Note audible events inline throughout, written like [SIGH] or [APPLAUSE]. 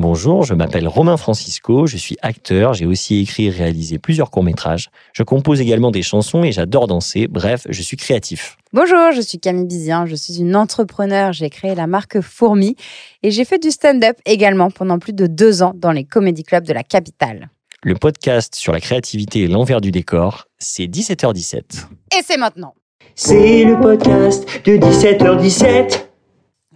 Bonjour, je m'appelle Romain Francisco, je suis acteur, j'ai aussi écrit et réalisé plusieurs courts-métrages. Je compose également des chansons et j'adore danser, bref, je suis créatif. Bonjour, je suis Camille Bizien, je suis une entrepreneur, j'ai créé la marque Fourmi et j'ai fait du stand-up également pendant plus de deux ans dans les comédie clubs de la capitale. Le podcast sur la créativité et l'envers du décor, c'est 17h17. Et c'est maintenant. C'est le podcast de 17h17.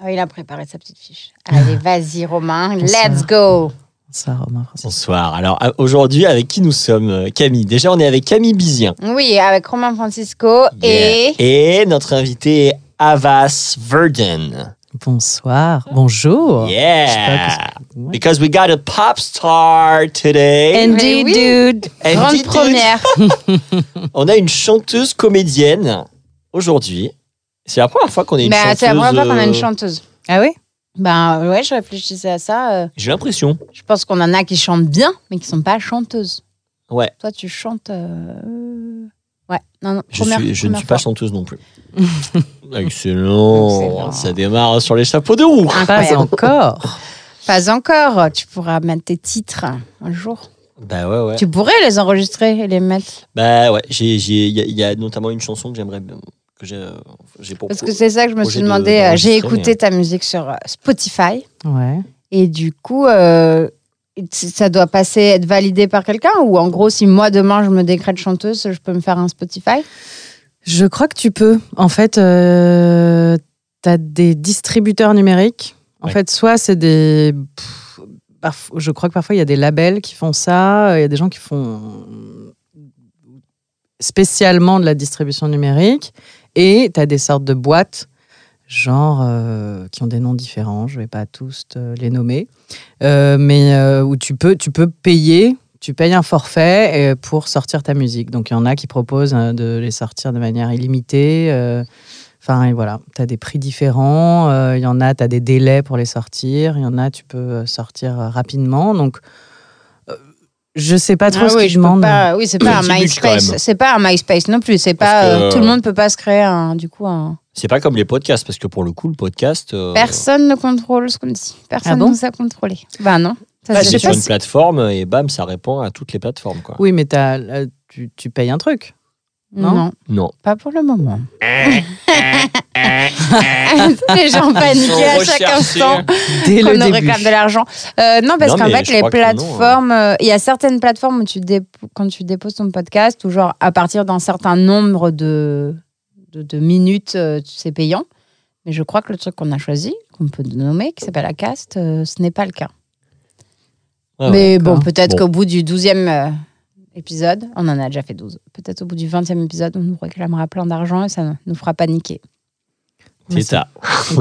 Oh, il a préparé sa petite fiche. Allez, [LAUGHS] vas-y Romain, let's go. Bonsoir Romain Francisco. Bonsoir. Alors euh, aujourd'hui, avec qui nous sommes, euh, Camille? Déjà, on est avec Camille Bizien. Oui, avec Romain Francisco et... Et notre invité est Avas Verden. Bonsoir. Bonjour. Yeah. que-. Because we got a pop star today. Indeed, oui. dude. And Grande dude, première. [LAUGHS] [LAUGHS] On a une chanteuse comédienne aujourd'hui. C'est la première fois qu'on a une chanteuse. c'est la première fois qu'on a une euh, chanteuse. Ah oui? Ben ouais, je réfléchissais à ça. euh, J'ai l'impression. Je pense qu'on en a qui chantent bien, mais qui sont pas chanteuses. Ouais. Toi, tu chantes. euh, Ouais, non, non. Je, première- suis, je ne suis pas chanteuse non plus. [LAUGHS] Excellent. Excellent. Ça démarre sur les chapeaux de roue. Pas encore. [LAUGHS] Pas encore. Tu pourras mettre tes titres un jour. Bah ouais, ouais. Tu pourrais les enregistrer et les mettre. Bah ouais, j'ai- j'ai- il y, y a notamment une chanson que j'aimerais bien- que j'ai euh, j'ai pour Parce que c'est ça que je me suis de- demandé. euh, J'ai écouté mais- ta musique sur euh, Spotify. Ouais. Et du coup, euh, ça doit passer, être validé par quelqu'un Ou en gros, si moi, demain, je me décrète chanteuse, je peux me faire un Spotify? Je crois que tu peux. En fait, euh, tu as des distributeurs numériques. En Ouais. fait, soit c'est des. pff, je crois que parfois il y a des labels qui font ça. Il y a des gens qui font spécialement de la distribution numérique. Et tu as des sortes de boîtes, genre, euh, qui ont des noms différents. Je vais pas tous te les nommer. Euh, mais euh, où tu peux, tu peux payer. Tu payes un forfait pour sortir ta musique. Donc, il y en a qui proposent euh, de les sortir de manière illimitée. Enfin, voilà, tu as des prix différents. Il y en a, tu as des délais pour les sortir. Il y en a, tu peux sortir rapidement. Donc, je sais pas trop Ah ce oui, qu'ils je peux demandent. pas- oui, c'est pas un MySpace. C'est pas un MySpace non plus. C'est pas que- euh, tout le monde peut pas se créer un du coup un. C'est pas comme les podcasts, parce que pour le coup, le podcast. euh, Personne ne contrôle ce qu'on dit. Personne Ah bon ne sait contrôler. Bah non. Ça, bah, c'est sur une plateforme et bam, ça répond à toutes les plateformes. Quoi. Oui, mais t'as- euh, tu, tu payes un truc. Non, Non Non. pas pour le moment. [LAUGHS] Les gens paniquaient à chaque instant Dès qu'on nous début. réclame de l'argent. Euh, non, parce Non, qu'en mais fait, je les crois que non, hein. plateformes, euh, il y a certaines plateformes où tu quand tu déposes ton podcast, ou genre à partir d'un certain nombre de, de, de minutes, euh, c'est payant. Mais je crois que le truc qu'on a choisi, qu'on peut nommer, qui s'appelle Acast, euh, ce n'est pas le cas. Ah ouais. Mais bon, peut-être Bon. qu'au bout du 12e euh, épisode, on en a déjà fait 12. Peut-être au bout du 20e épisode, on nous réclamera plein d'argent et ça nous fera paniquer. Téta.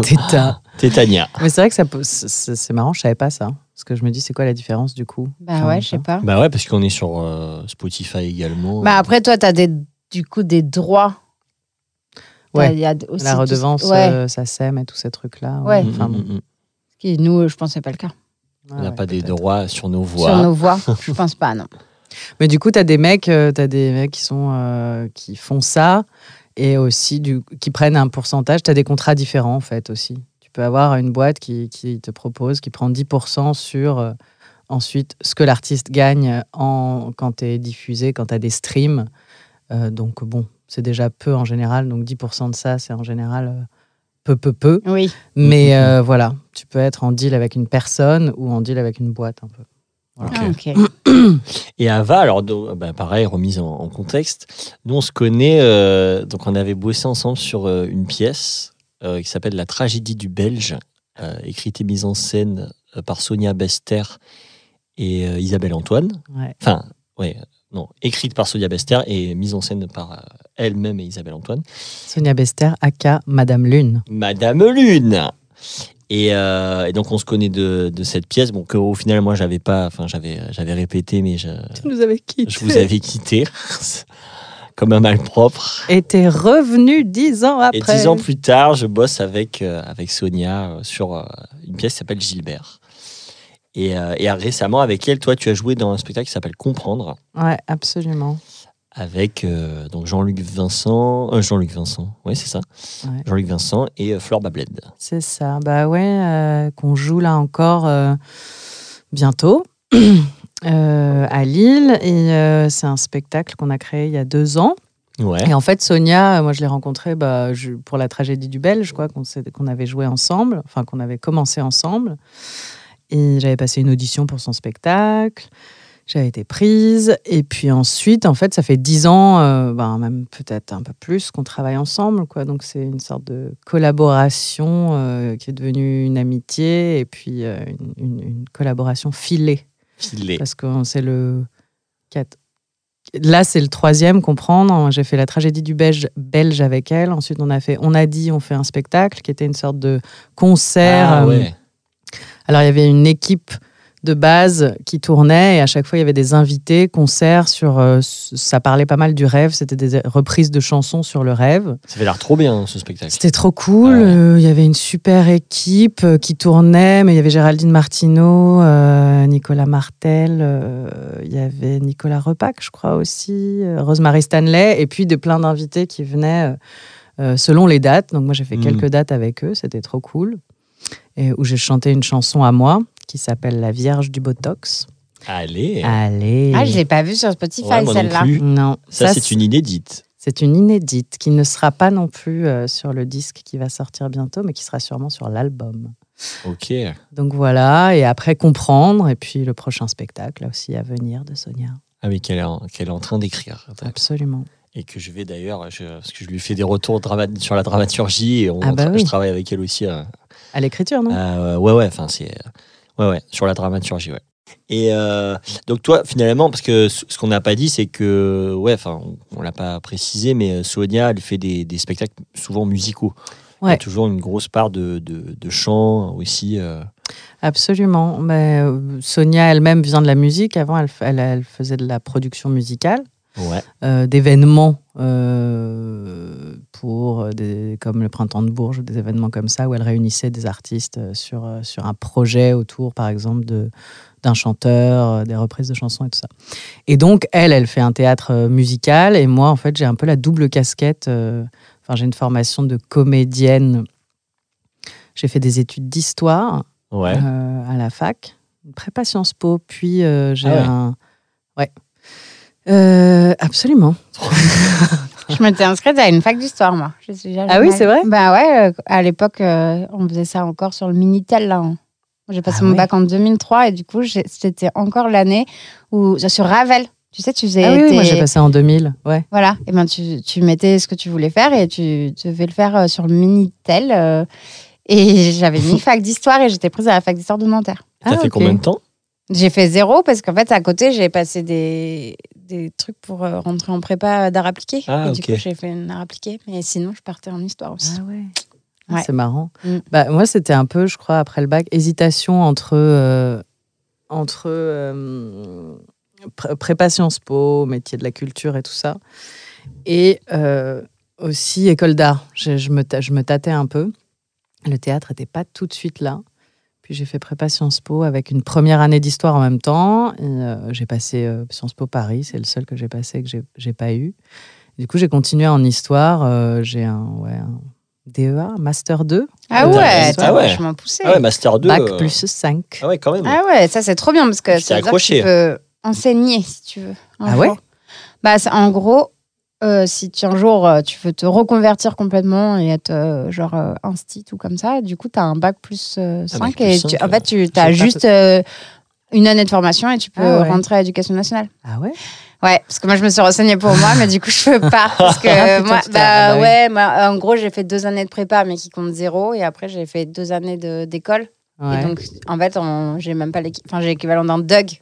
Téta. [LAUGHS] Tétania. Mais c'est vrai que ça peut- c'est c'est marrant, je savais pas ça. Parce que je me dis, c'est quoi la différence du coup? Bah Enfin, ouais, je sais pas. Bah ouais, parce qu'on est sur euh, Spotify également. Bah après, toi, tu as des, du coup des droits. Ouais. Y a aussi La tout- redevance, Ouais. euh, ça sème et tous ces trucs-là. Ouais. Enfin, Mm, bon. mm, mm. Qui, nous, je pense que c'est pas le cas. On n'a Ouais, pas des droits sur nos voix. Sur nos voix, [LAUGHS] je pense pas, non. Mais du coup, tu as des mecs, euh, t'as des mecs qui, sont, euh, qui font ça et aussi du, qui prennent un pourcentage. Tu as des contrats différents en fait aussi. Tu peux avoir une boîte qui, qui te propose, qui prend 10% sur euh, ensuite ce que l'artiste gagne en, quand tu es diffusé, quand tu as des streams. Euh, donc bon, c'est déjà peu en général. Donc 10% de ça, c'est en général euh, peu, peu, peu. Oui. Mais Mhm. euh, voilà, tu peux être en deal avec une personne ou en deal avec une boîte un peu. Ah. [CLEARS THROAT] Et Ava, alors bah, pareil, remise en, en contexte. Nous, on se connaît, euh, donc on avait bossé ensemble sur euh, une pièce euh, qui s'appelle La tragédie du Belge, écrite et mise en scène par Sonia Bester et Isabelle Antoine. Ouais. Enfin, ouais, non, écrite par Sonia Bester et mise en scène par elle-même et Isabelle Antoine. Sonia Bester, aka Madame Lune. Madame Lune. Et, euh, et donc on se connaît de, de cette pièce, bon qu'au final moi j'avais pas, enfin j'avais j'avais répété mais je, Tu nous avais quittés. je vous avais quitté [LAUGHS] comme un malpropre. Et t'es revenu dix ans Et après. dix ans plus tard, je bosse avec, euh, avec Sonia euh, sur euh, une pièce qui s'appelle Gilbert. Et, et récemment, avec elle, toi, tu as joué dans un spectacle qui s'appelle Comprendre, Ouais, absolument. Avec euh, donc Jean-Luc Vincent, euh, Jean-Luc Vincent, oui c'est ça, Ouais. Jean-Luc Vincent et euh, Flore Babled. C'est ça. Bah ouais, euh, qu'on joue là encore. bientôt [CLEARS THROAT] à Lille. Et c'est un spectacle qu'on a créé il y a deux ans. Ouais. Et en fait, Sonia, moi, je l'ai rencontrée bah, je- pour la tragédie du Belge, quoi, qu'on qu'on avait joué ensemble, enfin, qu'on avait commencé ensemble. Et j'avais passé une audition pour son spectacle. J'avais été prise. Et puis ensuite, en fait, ça fait dix ans, euh, ben, même peut-être un peu plus, qu'on travaille ensemble. Quoi. Donc, c'est une sorte de collaboration euh, qui est devenue une amitié et puis euh, une, une- une collaboration filée. Filé. Parce que c'est le. quatre- Là, c'est le troisième, comprendre. J'ai fait la tragédie du belge, belge avec elle. Ensuite, on a fait On a dit, on fait un spectacle qui était une sorte de concert. Ah, ouais. Alors, il y avait une équipe de base qui tournait et à chaque fois, il y avait des invités, concerts sur. euh, ça parlait pas mal du rêve. C'était des reprises de chansons sur le rêve. Ça fait l'air trop bien, ce spectacle. C'était trop cool. Ouais. Euh, Il y avait une super équipe euh, qui tournait, mais il y avait Géraldine Martineau, euh, Nicolas Martel, il y avait Nicolas Repac, je crois aussi, Rosemary Stanley, et puis de plein d'invités qui venaient selon les dates. Donc moi j'ai fait Mm. quelques dates avec eux, c'était trop cool. Et où j'ai chanté une chanson à moi qui s'appelle La Vierge du Botox. Allez. Allez. Ah, je l'ai pas vu sur Spotify, Ouais, moi non celle-là. Non, Ça, c'est une inédite. c'est une inédite qui ne sera pas non plus euh, sur le disque qui va sortir bientôt, mais qui sera sûrement sur l'album. Ok. Donc voilà, et après comprendre, et puis le prochain spectacle là aussi à venir de Sonia. Ah, mais qu'elle est, qu'elle est en train d'écrire. Absolument. Et que je vais d'ailleurs, je- parce que je lui fais des retours sur la dramaturgie et on- Ah bah je travaille avec elle aussi. euh, À l'écriture, non? Euh, ouais, ouais, enfin, c'est. Ouais, ouais, sur la dramaturgie, ouais. Et euh, donc, toi, finalement, parce que ce qu'on n'a pas dit, c'est que, ouais, enfin, on, on l'a pas précisé, mais euh, Sonia, elle fait des, des spectacles souvent musicaux. Il y a Ouais. toujours une grosse part de, de, de chant aussi. euh. Absolument. Mais euh, Sonia elle-même vient de la musique. Avant, elle- elle faisait de la production musicale, Ouais. euh, d'événements euh, pour des, comme le Printemps de Bourges, ou des événements comme ça, où elle réunissait des artistes euh, sur, euh, sur un projet autour, par exemple, de d'un chanteur, euh, des reprises de chansons et tout ça. Et donc, elle, elle fait un théâtre euh, musical, et moi, en fait, j'ai un peu la double casquette. euh, Enfin, j'ai une formation de comédienne. J'ai fait des études d'histoire Ouais. euh, à la fac, une prépa Sciences Po, puis euh, j'ai Ah ouais. un. Ouais. Euh, absolument. [LAUGHS] Je m'étais inscrite à une fac d'histoire, moi. Je suis Ah oui, c'est vrai Bah ouais, euh, à l'époque, euh, on faisait ça encore sur le Minitel, là. hein. J'ai passé Ah mon ouais. bac en 2003 et du coup, c'était encore l'année où, sur Ravel, tu sais, tu faisais. Ah oui, tes- moi j'ai passé en 2000. Ouais. Voilà, et ben tu, tu mettais ce que tu voulais faire et tu devais le faire euh, sur le Minitel. euh, et j'avais [LAUGHS] mis fac d'histoire et j'étais prise à la fac d'histoire de Nanterre. T'as Ah, fait combien de temps J'ai fait zéro parce qu'en fait, à côté, j'ai passé des, des trucs pour euh, rentrer en prépa d'art appliqué. Ah, et du ok. coup, j'ai fait une art appliqué. Mais sinon, je partais en histoire aussi. ouais. Ouais. C'est marrant. Mm. Bah, moi, c'était un peu, je crois, après le bac, hésitation entre, euh, entre euh, pré- prépa Sciences Po, métier de la culture et tout ça, et euh, aussi école d'art. Je, je me, je me tâtais un peu. Le théâtre n'était pas tout de suite là. Puis j'ai fait prépa Sciences Po avec une première année d'histoire en même temps. Euh, j'ai passé euh, Sciences Po Paris, c'est le seul que j'ai passé que j'ai, j'ai pas eu. Du coup, j'ai continué en histoire. euh, j'ai un, ouais, un DEA, Master 2, Ah ouais, Ah t'as ouais. vachement poussé. Ah ouais, Master 2. bac euh, plus 5. Ah ouais, quand même. Ah ouais, ça c'est trop bien parce que ça veut dire que tu peux enseigner si tu veux. Ah ouais. Bah c'est- en gros, euh, si tu un jour euh, tu veux te reconvertir complètement et être euh, genre euh, instit ou comme ça, du coup tu as un bac plus euh, 5 bac plus et tu- en fait tu as juste euh, une année de formation et tu peux Ah ouais. rentrer à l'éducation nationale. Ah ouais? Ouais, parce que moi je me suis renseignée pour moi, mais du coup je peux pas. Parce que [LAUGHS] Ah, putain, moi, putain, bah, ah bah oui. ouais, moi, en gros j'ai fait deux années de prépa, mais qui comptent zéro, et après j'ai fait deux années de- d'école. Ouais. Et donc en fait, j'ai même pas l'équivalent d'un DUG,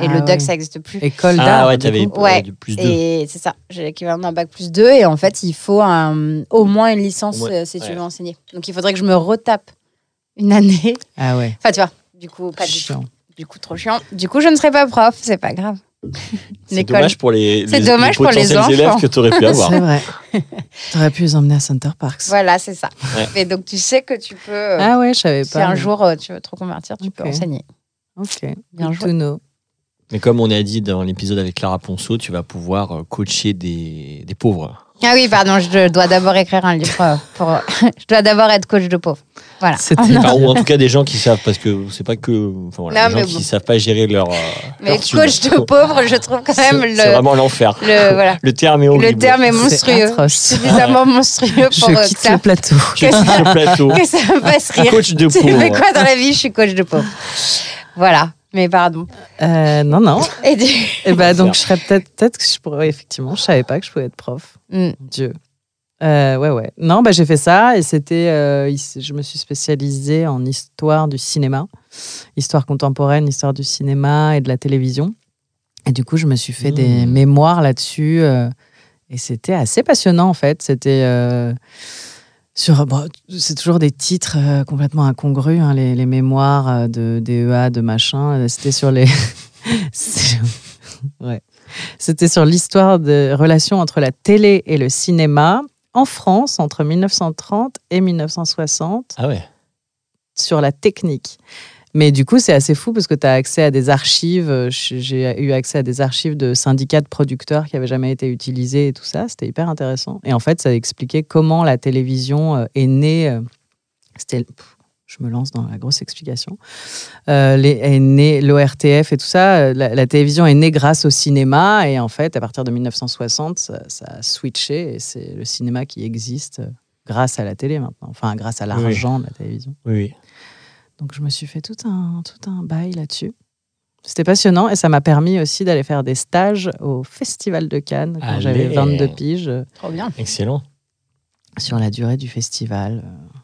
et Ah le DUG ouais. ça existe plus. École Ah d'art. ouais, du t'avais coup. Ouais. ouais, du plus 2. Et c'est ça, j'ai l'équivalent d'un bac plus 2 et en fait, il faut un- au moins une licence euh, si tu ouais. veux enseigner. Donc il faudrait que je me retape une année. Ah ouais. Enfin, tu vois, du coup, pas du tout. Chiant. Du coup, trop chiant. Du coup, je ne serai pas prof, c'est pas grave. [LAUGHS] C'est dommage pour les, les- dommage pour les potentiels élèves que tu aurais pu [LAUGHS] avoir. C'est vrai. T'aurais pu les emmener à Center Parks. Voilà, c'est ça. Ouais. Et donc, tu sais que tu peux, euh, Ah ouais, je savais si pas. un mais- jour euh, tu veux te reconvertir, tu peux enseigner. Ok. Bien joué. Mais comme on a dit dans l'épisode avec Clara Ponceau, tu vas pouvoir euh, coacher des, des pauvres Ah oui, pardon, je dois d'abord écrire un livre euh, pour. [LAUGHS] je dois d'abord être coach de pauvre. Voilà. Enfin, ou en tout cas des gens qui savent, parce que c'est pas que. Enfin, voilà, Non, mais gens bon. qui savent pas gérer leur. euh, Mais leur coach de pauvre, je trouve quand même C'est c'est le, vraiment l'enfer. le voilà. Le terme est Le horrible. terme est monstrueux, atroce. suffisamment monstrueux pour Je que quitte ça, le plateau. Je quitte le plateau. [LAUGHS] que ça me fasse rire. Coach de Tu fais quoi dans la vie? Je suis coach de pauvre. Voilà. Mais pardon. Euh, non, non. [LAUGHS] Et du- Et bah, donc, je serais peut-être, peut-être que je pourrais, effectivement, je savais pas que je pouvais être prof. Mm. Dieu. Euh, ouais, ouais. Non, bah, j'ai fait ça et c'était. euh, je me suis spécialisée en histoire du cinéma, histoire contemporaine, histoire du cinéma et de la télévision. Et du coup, je me suis fait des Mmh. mémoires là-dessus euh, et c'était assez passionnant en fait. C'était. Sur, bon, c'est toujours des titres euh, complètement incongrus, hein, les, les mémoires euh, de DEA, de machin. Euh, C'était sur les. [LAUGHS] [LAUGHS] ouais. C'était sur l'histoire de relations entre la télé et le cinéma en France entre 1930 et 1960 Ah ouais. sur la technique. Mais du coup, c'est assez fou parce que tu as accès à des archives. euh, J'ai eu accès à des archives de syndicats de producteurs qui n'avaient jamais été utilisés et tout ça. C'était hyper intéressant. Et en fait, ça expliquait comment la télévision euh, est née. euh, C'était. Je me lance dans la grosse explication. Euh, les, est née l'ORTF et tout ça. La, la télévision est née grâce au cinéma. Et en fait, à partir de 1960, ça, ça a switché. Et c'est le cinéma qui existe grâce à la télé maintenant. Enfin, grâce à l'argent de la télévision. Oui. Donc je me suis fait tout un, tout un bail là-dessus. C'était passionnant et ça m'a permis aussi d'aller faire des stages au Festival de Cannes quand Allez. j'avais 22 piges Trop bien. Excellent. sur la durée du festival, euh,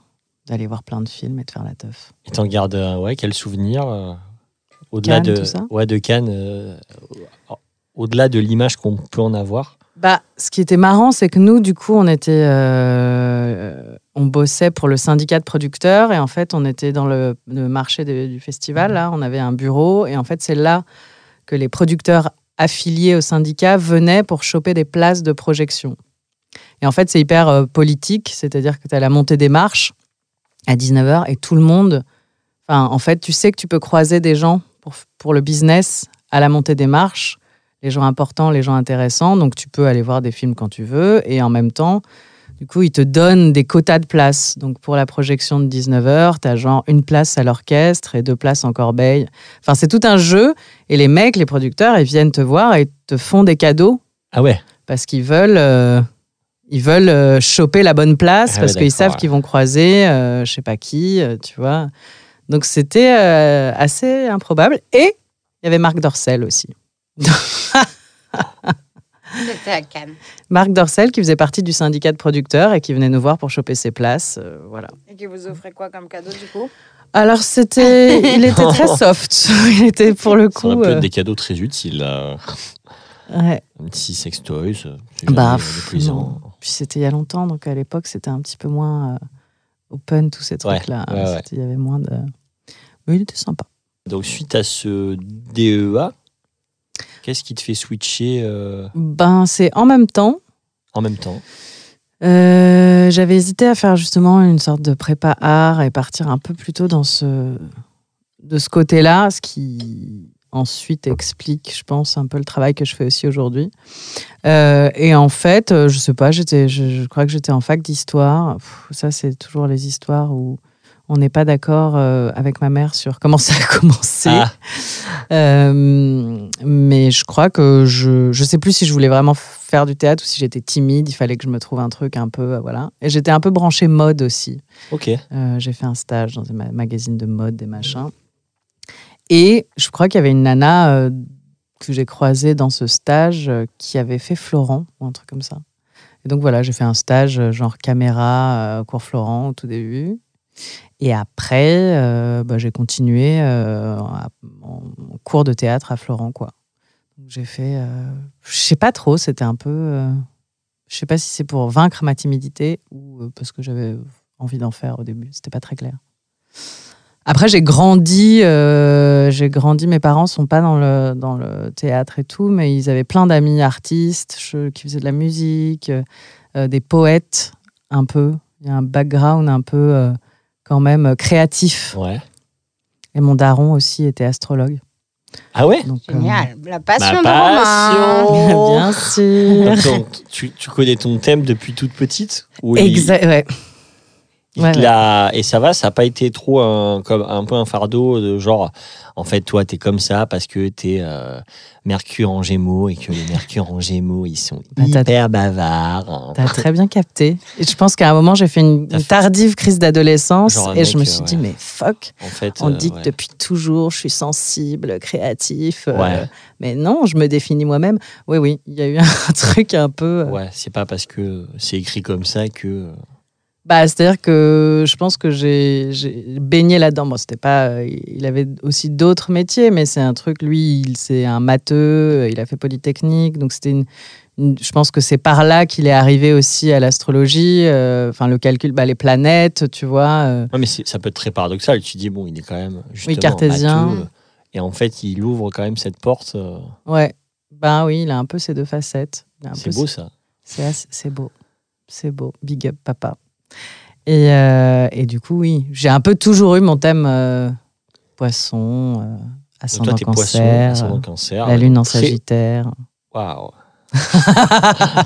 d'aller voir plein de films et de faire la teuf. Et t'en gardes, euh, ouais, quel souvenir euh, Au-delà Cannes, de, tout ça? Ouais, de Cannes, euh, au-delà de l'image qu'on peut en avoir. Bah, ce qui était marrant, c'est que nous, du coup, on était, euh, on bossait pour le syndicat de producteurs et en fait, on était dans le, marché du festival. Là, on avait un bureau et en fait, c'est là que les producteurs affiliés au syndicat venaient pour choper des places de projection. Et en fait, c'est hyper euh, politique, c'est-à-dire que tu as la montée des marches à 19h et tout le monde. En fait, tu sais que tu peux croiser des gens pour, pour le business à la montée des marches les gens importants, les gens intéressants. Donc, tu peux aller voir des films quand tu veux. Et en même temps, du coup, ils te donnent des quotas de places. Donc, pour la projection de 19h, tu as genre une place à l'orchestre et deux places en corbeille. Enfin, c'est tout un jeu. Et les mecs, les producteurs, ils viennent te voir et te font des cadeaux Ah ouais. parce qu'ils veulent. euh, ils veulent euh, choper la bonne place Ah parce ouais, qu'ils savent qu'ils vont croiser, euh, je sais pas qui, euh, tu vois. Donc c'était assez improbable. Et il y avait Marc Dorcel aussi. C'était à Cannes. Marc Dorcel qui faisait partie du syndicat de producteurs et qui venait nous voir pour choper ses places. euh, voilà. Et qui vous offrait quoi comme cadeau du coup? Alors c'était, [LAUGHS] il était très soft. il était pour le Ça aurait coup. pu être euh, des cadeaux très utiles. ouais. Un petit sextoy, ça, c'est Bah, jamais pff, déplaisant. non. Puis c'était il y a longtemps, donc à l'époque c'était un petit peu moins euh, open tous ces Ouais, trucs-là. ouais, ouais. C'était- Il y avait moins de. Mais il était sympa. Donc, suite à ce DEA, qu'est-ce qui te fait switcher euh, Ben c'est en même temps. en même temps Euh, J'avais hésité à faire justement une sorte de prépa art et partir un peu plus tôt dans ce, de ce côté-là, ce qui ensuite explique, je pense, un peu le travail que je fais aussi aujourd'hui. Euh, et en fait, je sais pas, j'étais, je, je crois que j'étais en fac d'histoire. Ça, c'est toujours les histoires où on n'est pas d'accord euh, avec ma mère sur comment ça a [LAUGHS] commencé. Ah, Euh, mais je crois que je je sais plus si je voulais vraiment faire du théâtre ou si j'étais timide. Il fallait que je me trouve un truc un peu euh, voilà. Et j'étais un peu branchée mode aussi. ok. J'ai fait un stage dans un ma- magazine de mode des machins. Et je crois qu'il y avait une nana que j'ai croisée dans ce stage qui avait fait Florent ou un truc comme ça. Et donc voilà, j'ai fait un stage genre caméra cours Florent au tout début. Et après, euh, bah, j'ai continué euh, en, cours de théâtre à Florent, quoi. J'ai fait, euh, je sais pas trop, c'était un peu, euh, je sais pas si c'est pour vaincre ma timidité ou euh, parce que j'avais envie d'en faire au début. C'était pas très clair. Après, j'ai grandi, j'ai grandi. Mes parents sont pas dans le théâtre et tout, mais ils avaient plein d'amis artistes qui faisaient de la musique, des poètes un peu. Il y a un background un peu quand même euh, créatif. Ouais. Et mon daron aussi était astrologue. Ah ouais? Donc, euh, Génial. La passion Ma de Romain. bien sûr. Tu, tu connais ton thème depuis toute petite Ou il- Exact, ouais. Ouais, Et ça va, ça n'a pas été trop un, comme un peu un fardeau de genre, en fait, toi, t'es comme ça parce que t'es euh, Mercure en Gémeaux et que les Mercure en Gémeaux, ils sont Bah, hyper bavards. hein. T'as très bien capté. Et je pense qu'à un moment, j'ai fait une, tardive crise d'adolescence et je me suis euh, dit, ouais. mais fuck, En fait, on euh, dit que depuis toujours, je suis sensible, créatif. euh, mais non, je me définis moi-même. Oui, oui, il y a eu [LAUGHS] un truc un peu. Ouais, c'est pas parce que c'est écrit comme ça que. Bah, c'est-à-dire que je pense que j'ai baigné là-dedans. Bon, c'était pas. euh, Il avait aussi d'autres métiers, mais c'est un truc. Lui, c'est un matheux. Il a fait polytechnique, donc c'était une. une- je pense que c'est par là qu'il est arrivé aussi à l'astrologie. euh, Enfin, le calcul, bah, les planètes, tu vois. euh, Non, mais c'est- ça peut être très paradoxal. Tu dis, bon, il est quand même. Justement, cartésien. matheux, et en fait, il ouvre quand même cette porte. euh, Ouais. Ben oui, il a un peu ces deux facettes. C'est beau, ces- ça. C'est beau. C'est beau. Big up, papa. Et, euh, et du coup, oui, j'ai un peu toujours eu mon thème euh, poisson, euh, ascendant toi, t'es poisson, cancer, ascendant euh, cancer. la lune en sagittaire. Waouh. [LAUGHS]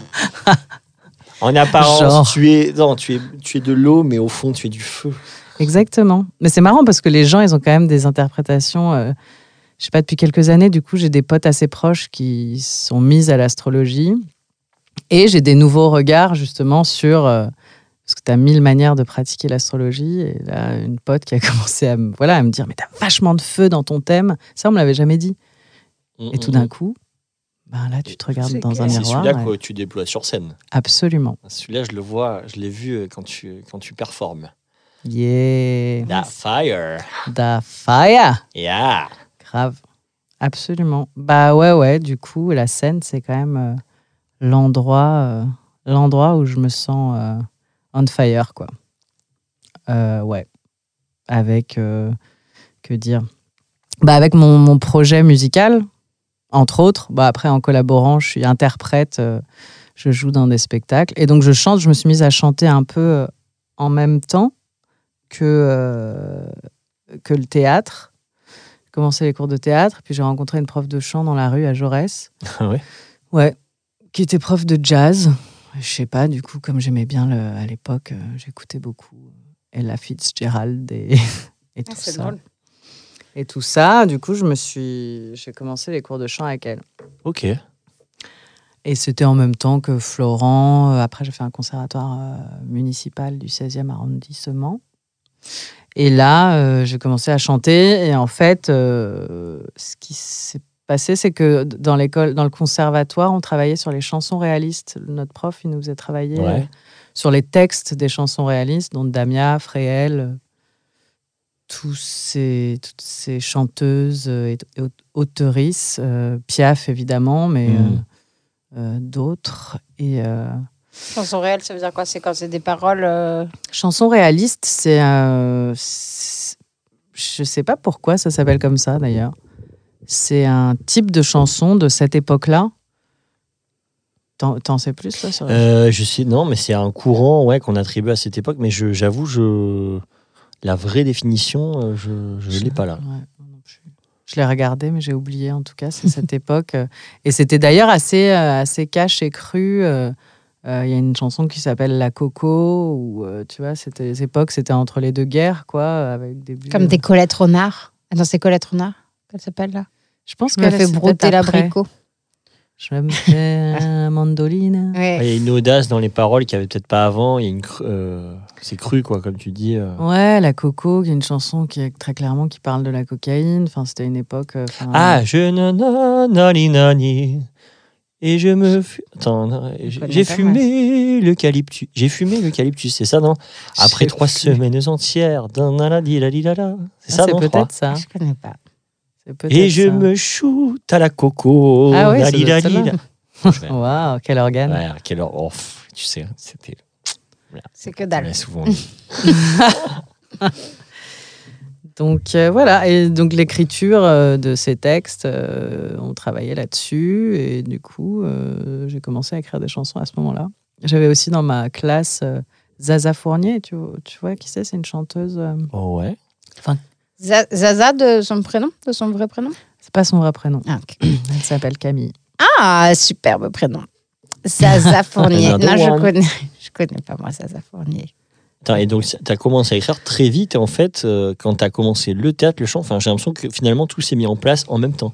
en apparence, Genre. tu es, non, tu es, tu es de l'eau, mais au fond, tu es du feu. Exactement. Mais c'est marrant parce que les gens, ils ont quand même des interprétations. euh, je sais pas, depuis quelques années, du coup, j'ai des potes assez proches qui sont mises à l'astrologie. Et j'ai des nouveaux regards, justement, sur. euh, parce que tu as mille manières de pratiquer l'astrologie. Et là, une pote qui a [LAUGHS] commencé à me, voilà, à me dire Mais t'as vachement de feu dans ton thème. Ça, on me l'avait jamais dit. Et tout d'un coup, ben là, tu te regardes dans un clair. C'est miroir. celui-là que tu déploies sur scène. Absolument. Celui-là, je le vois, je l'ai vu euh, quand tu, quand tu performes. Yeah. That fire. Da fire. Yeah. Grave. Absolument. Bah ouais, ouais. Du coup, la scène, c'est quand même euh, l'endroit, euh, l'endroit où je me sens euh, on fire, quoi. Euh, ouais. Avec, euh, que dire? Bah Avec mon, mon projet musical, entre autres. Bah après, en collaborant, je suis interprète, euh, je joue dans des spectacles. Et donc, je chante, je me suis mise à chanter un peu en même temps que, que le théâtre. J'ai commencé les cours de théâtre, puis j'ai rencontré une prof de chant dans la rue à Jaurès. Ah ouais? Ouais, qui était prof de jazz. Je sais pas, du coup, comme j'aimais bien le, à l'époque, euh, j'écoutais beaucoup Ella Fitzgerald et, [LAUGHS] et tout Ah, c'est ça. drôle. Et tout ça, du coup, je me suis, j'ai commencé les cours de chant avec elle. Ok. Et c'était en même temps que Florent. Euh, Après, j'ai fait un conservatoire euh, municipal du 16e arrondissement. Et là, euh, j'ai commencé à chanter. Et en fait, euh, ce qui s'est passé, c'est que dans l'école, dans le conservatoire, on travaillait sur les chansons réalistes. Notre prof, il nous faisait travailler Ouais. euh, sur les textes des chansons réalistes, dont Damia, Fréhel, euh, tous ces, toutes ces chanteuses euh, et, auteurisses, euh, Piaf évidemment, mais euh, euh, d'autres. Et euh, Chanson réelle, ça veut dire quoi? C'est quand c'est des paroles. euh, chanson réaliste, c'est un. c'est- Je sais pas pourquoi ça s'appelle comme ça d'ailleurs. C'est un type de chanson de cette époque-là. T'en sais plus là sur Euh, je sais, non, mais c'est un courant ouais, qu'on attribue à cette époque, mais j'avoue, je, la vraie définition, euh, je ne l'ai pas là. Ouais, non. Je l'ai regardé, mais j'ai oublié en tout cas, c'est cette [LAUGHS] époque. euh, Et c'était d'ailleurs assez, euh, assez cash et cru. euh, euh, Il y a une chanson qui s'appelle La Coco, où euh, tu vois, c'était les époques, c'était entre les deux guerres, quoi, avec des Comme des Colette Renard. Attends, c'est Colette Renard? Qu'elle s'appelle là Je pense qu'elle fait c'est brouter l'abricot. Je me fais un [LAUGHS] mandoline. Ouais. Il y a une audace dans les paroles qu'il n'y avait peut-être pas avant. Il y a une cru- euh, c'est cru, quoi, comme tu dis. euh. Ouais, La Coco, qui est une chanson qui est très clairement qui parle de la cocaïne. Enfin, c'était une époque. euh, enfin, Ah, je nanani nani. Et je me. fu- Attends, j'ai fumé l'eucalyptus. J'ai fumé l'eucalyptus, c'est ça, non? Après trois fumé. semaines entières. C'est ah, ça, c'est non crois peut-être ça. Je connais pas. Et je ça. me shoot à la coco. Ah oui, [LAUGHS] Waouh, quel organe. Ouais, quelle heure Oh, Tu sais, c'était. C'est que on dalle. souvent. [LAUGHS] [LAUGHS] Donc euh, voilà, et donc l'écriture euh, de ces textes, euh, on travaillait là-dessus, et du coup, euh, j'ai commencé à écrire des chansons à ce moment-là. J'avais aussi dans ma classe euh, Zaza Fournier, tu, vois- tu vois qui c'est? C'est une chanteuse. euh, Oh ouais. Za- Zaza de son prénom, de son vrai prénom? C'est pas son vrai prénom. Ah. [CLEARS THROAT] Elle s'appelle Camille. Ah, superbe prénom. Zaza [LAUGHS] Fournier. Non, je one. connais, je connais pas moi Zaza Fournier. Attends, et donc, tu as commencé à écrire très vite. Et en fait, euh, quand tu as commencé le théâtre, le chant, enfin, j'ai l'impression que finalement, tout s'est mis en place en même temps.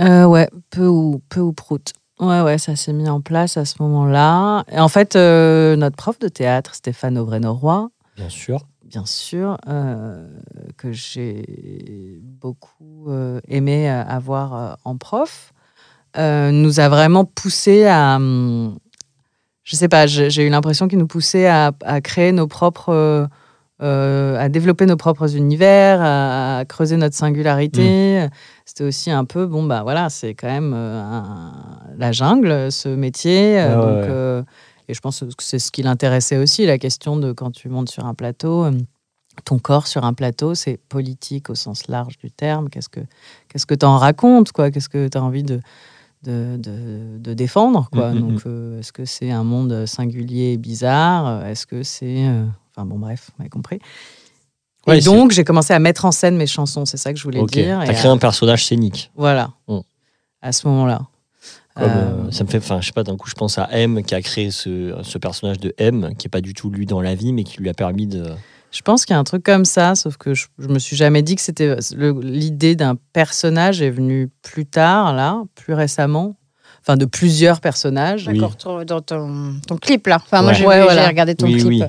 Euh, ouais, peu ou, peu ou prout. Ouais, ouais, ça s'est mis en place à ce moment-là. Et en fait, euh, notre prof de théâtre, Stéphane Auvray-Norroy, Bien sûr. Bien sûr, euh, que j'ai beaucoup euh, aimé euh, avoir en prof, nous a vraiment poussé à. hum, je sais pas, j'ai eu l'impression qu'il nous poussait à, à créer nos propres. euh, à développer nos propres univers, à, à creuser notre singularité. C'était aussi un peu, bon, bah voilà, c'est quand même euh, un- la jungle, ce métier. donc, ouais. euh, et je pense que c'est ce qui l'intéressait aussi, la question de quand tu montes sur un plateau, euh, ton corps sur un plateau, c'est politique au sens large du terme. Qu'est-ce que qu'est-ce que tu en racontes quoi? Qu'est-ce que tu as envie de, de, de, de défendre quoi? Mhm, Donc, euh, est-ce que c'est un monde singulier et bizarre? Est-ce que c'est. euh, Enfin, bon, bref, vous m'avez compris. Ouais, et donc, j'ai commencé à mettre en scène mes chansons, c'est ça que je voulais Ok. dire. Tu as et créé à- un personnage scénique. Voilà. À ce moment-là. Comme, Euh, euh, ça me fait, enfin, je sais pas, d'un coup, je pense à M qui a créé ce, ce personnage de M, qui est pas du tout lui dans la vie, mais qui lui a permis de. Je pense qu'il y a un truc comme ça, sauf que je, je me suis jamais dit que c'était l'idée d'un personnage est venue plus tard, là, plus récemment. Enfin, de plusieurs personnages. Oui. D'accord, dans ton, ton clip là. Enfin, moi j'ai Ouais, voilà. regardé ton Oui, clip. oui. euh,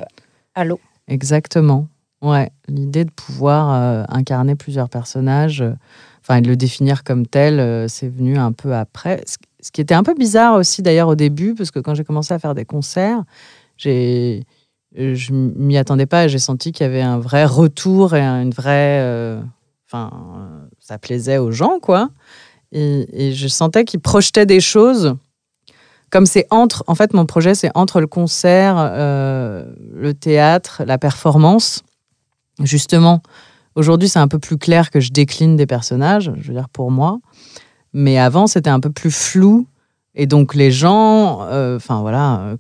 Allô Exactement. Ouais, l'idée de pouvoir euh, incarner plusieurs personnages, enfin, et de le définir comme tel, euh, c'est venu un peu après. Ce, qui était un peu bizarre aussi d'ailleurs au début, parce que quand j'ai commencé à faire des concerts, j'ai, euh, je m'y attendais pas et j'ai senti qu'il y avait un vrai retour et un- une vraie. euh, Enfin, euh, ça plaisait aux gens, quoi. Et, je sentais qu'ils projetaient des choses. Comme c'est entre, en fait, mon projet, c'est entre le concert, le théâtre, la performance. Justement, aujourd'hui, c'est un peu plus clair que je décline des personnages, je veux dire pour moi. Mais avant, c'était un peu plus flou. Et donc, les gens, euh, enfin voilà, euh,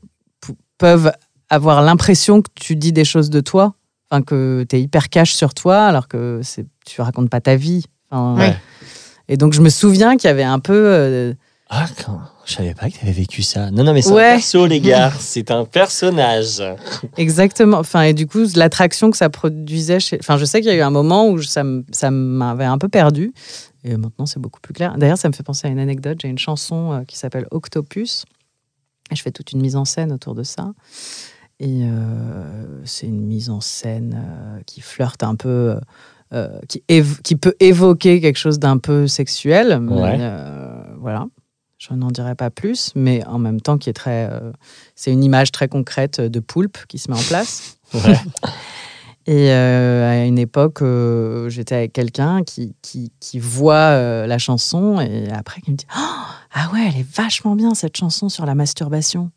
peuvent avoir l'impression que tu dis des choses de toi, enfin que tu es hyper cash sur toi, alors que c'est, tu racontes pas ta vie. Ouais. Et donc, je me souviens qu'il y avait un peu. euh, Ah, quand... je savais pas que tu avais vécu ça. Non, non, mais c'est Ouais. un perso, les gars. [LAUGHS] C'est un personnage. Exactement. Enfin, et du coup, l'attraction que ça produisait chez. Enfin, je sais qu'il y a eu un moment où ça m'avait un peu perdu. Et maintenant, c'est beaucoup plus clair. D'ailleurs, ça me fait penser à une anecdote. J'ai une chanson euh, qui s'appelle Octopus. Et je fais toute une mise en scène autour de ça. Et euh, c'est une mise en scène euh, qui flirte un peu. euh, qui, peut évoquer quelque chose d'un peu sexuel. mais, Ouais. voilà. Je n'en dirai pas plus, mais en même temps qui est très. c'est une image très concrète de poulpe qui se met en place. Ouais. [LAUGHS] Et euh, à une époque, euh, j'étais avec quelqu'un qui, qui, qui voit euh, la chanson et après qui me dit Oh, Ah ouais, elle est vachement bien cette chanson sur la masturbation.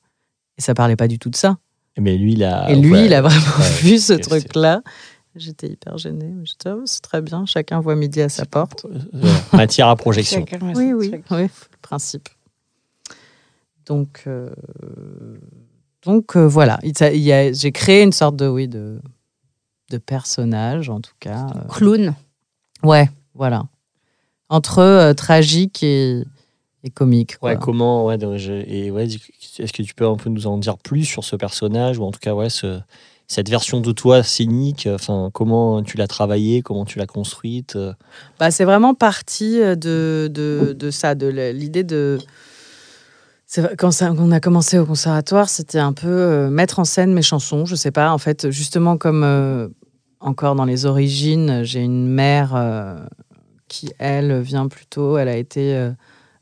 Et ça parlait pas du tout de ça. Mais lui, il a. et lui, ouais. il a vraiment Ouais, [LAUGHS] vu ce truc-là. J'étais hyper gênée. J'étais, Oh, c'est très bien, chacun voit midi à sa porte. Euh, Matière à projection. Chacun Oui, oui, oui, le principe. Donc, euh, donc euh, voilà, j'ai créé une sorte de, oui, de, de personnage, en tout cas. euh, Clown. Ouais, voilà. Entre euh, tragique et, et comique. Quoi. Ouais, comment. Ouais, je- et ouais, est-ce que tu peux un peu nous en dire plus sur ce personnage ou en tout cas, ouais, ce- cette version de toi scénique Enfin, comment tu l'as travaillée Comment tu l'as construite euh, Bah, c'est vraiment parti de, de, de ça, de l'idée de. Quand, ça, quand on a commencé au conservatoire, c'était un peu euh, mettre en scène mes chansons. Je sais pas, en fait, justement, comme euh, encore dans les origines, j'ai une mère euh, qui, elle, vient plutôt. Elle a été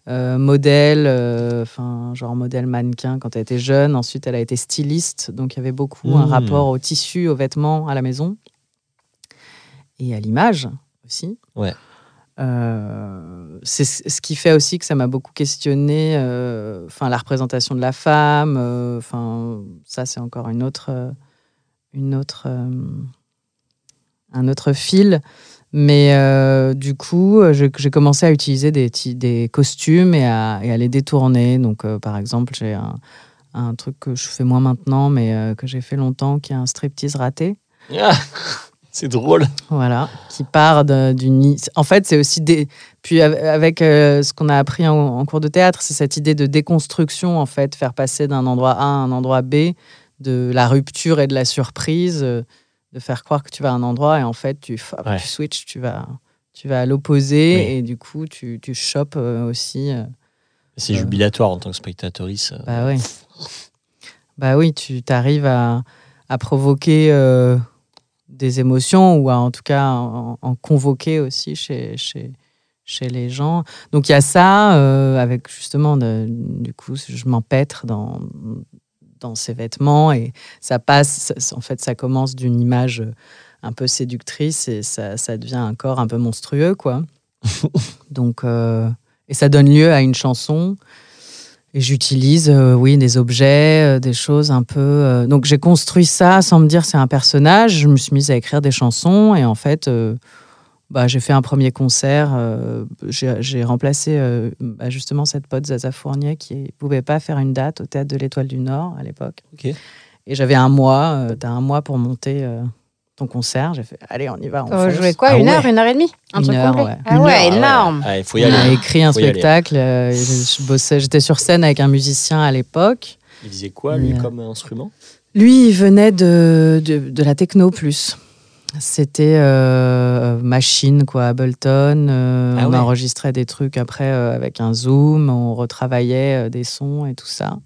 modèle, enfin, genre modèle mannequin quand elle était jeune. Ensuite, elle a été styliste. Donc, il y avait beaucoup un Mmh. rapport au tissu, aux vêtements, à la maison. Et à l'image aussi. Ouais. Euh, c'est ce qui fait aussi que ça m'a beaucoup questionné, euh, enfin la représentation de la femme. euh, Enfin, ça c'est encore une autre, une autre, un autre fil. Mais du coup, j'ai commencé à utiliser des, costumes et à, et à les détourner. Donc, par exemple, j'ai un, un truc que je fais moins maintenant, mais que j'ai fait longtemps, qui est un striptease raté. Ah, [LAUGHS] C'est drôle. Voilà, qui part d'une. En fait, c'est aussi des. Puis av- avec euh, ce qu'on a appris en, en cours de théâtre, c'est cette idée de déconstruction, en fait, faire passer d'un endroit A à un endroit B, de la rupture et de la surprise, euh, de faire croire que tu vas à un endroit et en fait, tu, Ouais. tu switches, tu vas, tu vas à l'opposé Oui. et du coup, tu, tu chopes euh, aussi. C'est jubilatoire en tant que spectatrice. bah oui. Bah oui, tu t'arrives à, à provoquer des émotions ou à en tout cas en, en convoquer aussi chez, chez, chez les gens. Donc il y a ça, euh, avec justement, de- du coup, je m'empêtre dans, dans ces vêtements et ça passe, en fait, ça commence d'une image un peu séductrice et ça, ça devient un corps un peu monstrueux, quoi. [LAUGHS] Donc, euh, et ça donne lieu à une chanson. Et j'utilise, euh, oui, des objets, euh, des choses un peu. euh, Donc j'ai construit ça sans me dire c'est un personnage. Je me suis mise à écrire des chansons et en fait, euh, bah, j'ai fait un premier concert. euh, j'ai j'ai remplacé euh, bah, justement cette pote Zaza Fournier qui ne pouvait pas faire une date au théâtre de l'Étoile du Nord à l'époque. Ok. Et j'avais un mois. tu as un mois pour monter euh, ton concert. J'ai fait allez, on y va. On Vous jouez quoi Ah Une ouais. heure, une heure et demie Un Une truc heure, complet ouais. Ah ouais, heure, énorme. Ah, Il faut y On a aller. écrit un Faut spectacle. euh, je, je bossais, j'étais sur scène avec un musicien à l'époque. Il faisait quoi, lui, euh, comme instrument? Lui, il venait de, de, de la techno plus. C'était euh, machine, quoi, Ableton. euh, Ah on ouais. enregistrait des trucs après euh, avec un zoom, on retravaillait euh, des sons et tout ça.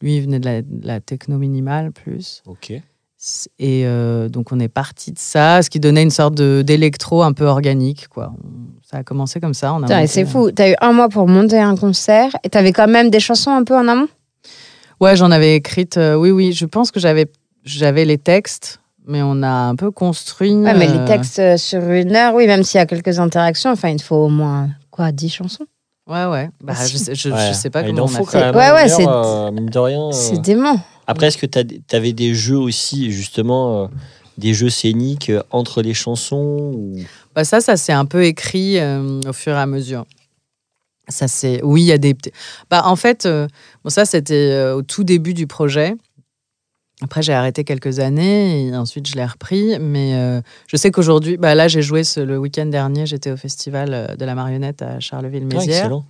Lui, il venait de la, de la techno minimale plus. Ok. Et euh, donc, on est parti de ça, ce qui donnait une sorte de- d'électro un peu organique, quoi. Ça a commencé comme ça. C'est fou. T'as eu un mois pour monter un concert et t'avais quand même des chansons un peu en amont? Ouais, j'en avais écrite. euh, oui, oui, je pense que j'avais j'avais les textes, mais on a un peu construit. Ouais, mais euh, les textes euh, sur une heure, oui, même s'il y a quelques interactions, enfin, il te faut au moins, quoi, 10 chansons? Ouais, ouais. Bah, Ah, je, sais, je, Ouais. je sais pas Ah, il comment en on a faut fait. quand même. Ouais, ouais, c'est- heure, euh, mine de rien. euh. C'est dément. Après, est-ce que tu avais des jeux aussi, justement, euh, des jeux scéniques euh, entre les chansons ou... Bah, ça, ça s'est un peu écrit euh, au fur et à mesure. Ça c'est oui, il y a des bah en fait bon ça c'était au tout début du projet. Après j'ai arrêté quelques années et ensuite je l'ai repris mais euh, je sais qu'aujourd'hui bah là j'ai joué ce- le week-end dernier, j'étais au festival de la marionnette à Ah, Charleville-Mézières. excellent.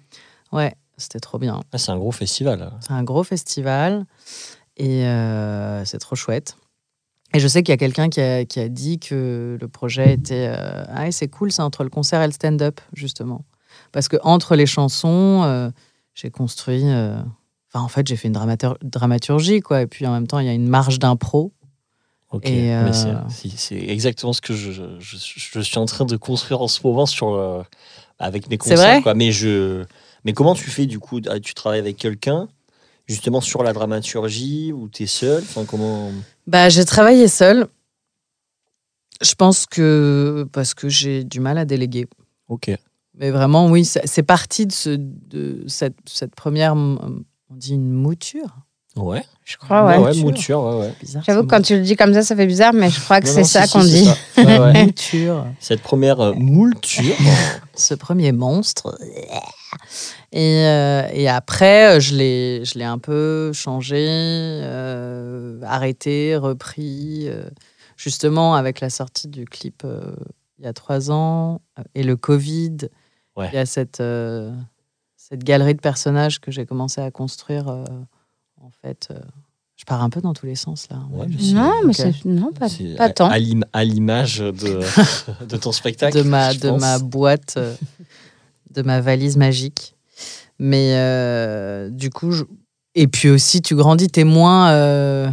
ouais, c'était trop bien. Ah, c'est un gros festival. C'est un gros festival et euh, c'est trop chouette. Et je sais qu'il y a quelqu'un qui a, qui a dit que le projet était euh, ah c'est cool, c'est entre le concert et le stand-up justement, parce que entre les chansons, euh, j'ai construit. euh, Enfin, en fait, j'ai fait une dramatur- dramaturgie, quoi. Et puis, en même temps, il y a une marge d'impro. Ok. C'est- exactement ce que je, je, suis en train de construire en ce moment sur, avec mes concerts. vrai quoi. Mais, je, mais comment tu fais du coup? Ah, Tu travailles avec quelqu'un justement sur la dramaturgie ou tu es seul enfin, comment... Bah, j'ai travaillé seule. Je pense que parce que j'ai du mal à déléguer. Ok. Mais vraiment, oui, c'est c'est parti de, ce, de cette, cette première, on dit une mouture. Ouais. Je crois, ouais. ouais, mouture. ouais, ouais. Bizarre. J'avoue que quand tu le dis comme ça, ça fait bizarre, mais je crois que Non, c'est non, ça si, qu'on si, dit. ça. [LAUGHS] Ouais, ouais. mot. mouture. Cette première euh, moulture. [LAUGHS] ce premier monstre. Et, euh, et après, je l'ai, je l'ai un peu changé, euh, arrêté, repris. euh, justement, avec la sortie du clip euh, il y a trois ans euh, et le Covid, Ouais. il y a cette, euh, cette galerie de personnages que j'ai commencé à construire. En fait, euh, je pars un peu dans tous les sens là. Ouais, mais Non, mais Ok. c'est non, pas, tant. À, l'im- à l'image de, [LAUGHS] de ton spectacle. de ma, je de pense. ma boîte, euh, de ma valise magique. Mais euh, du coup, je- et puis aussi, tu grandis, t'es moins. euh,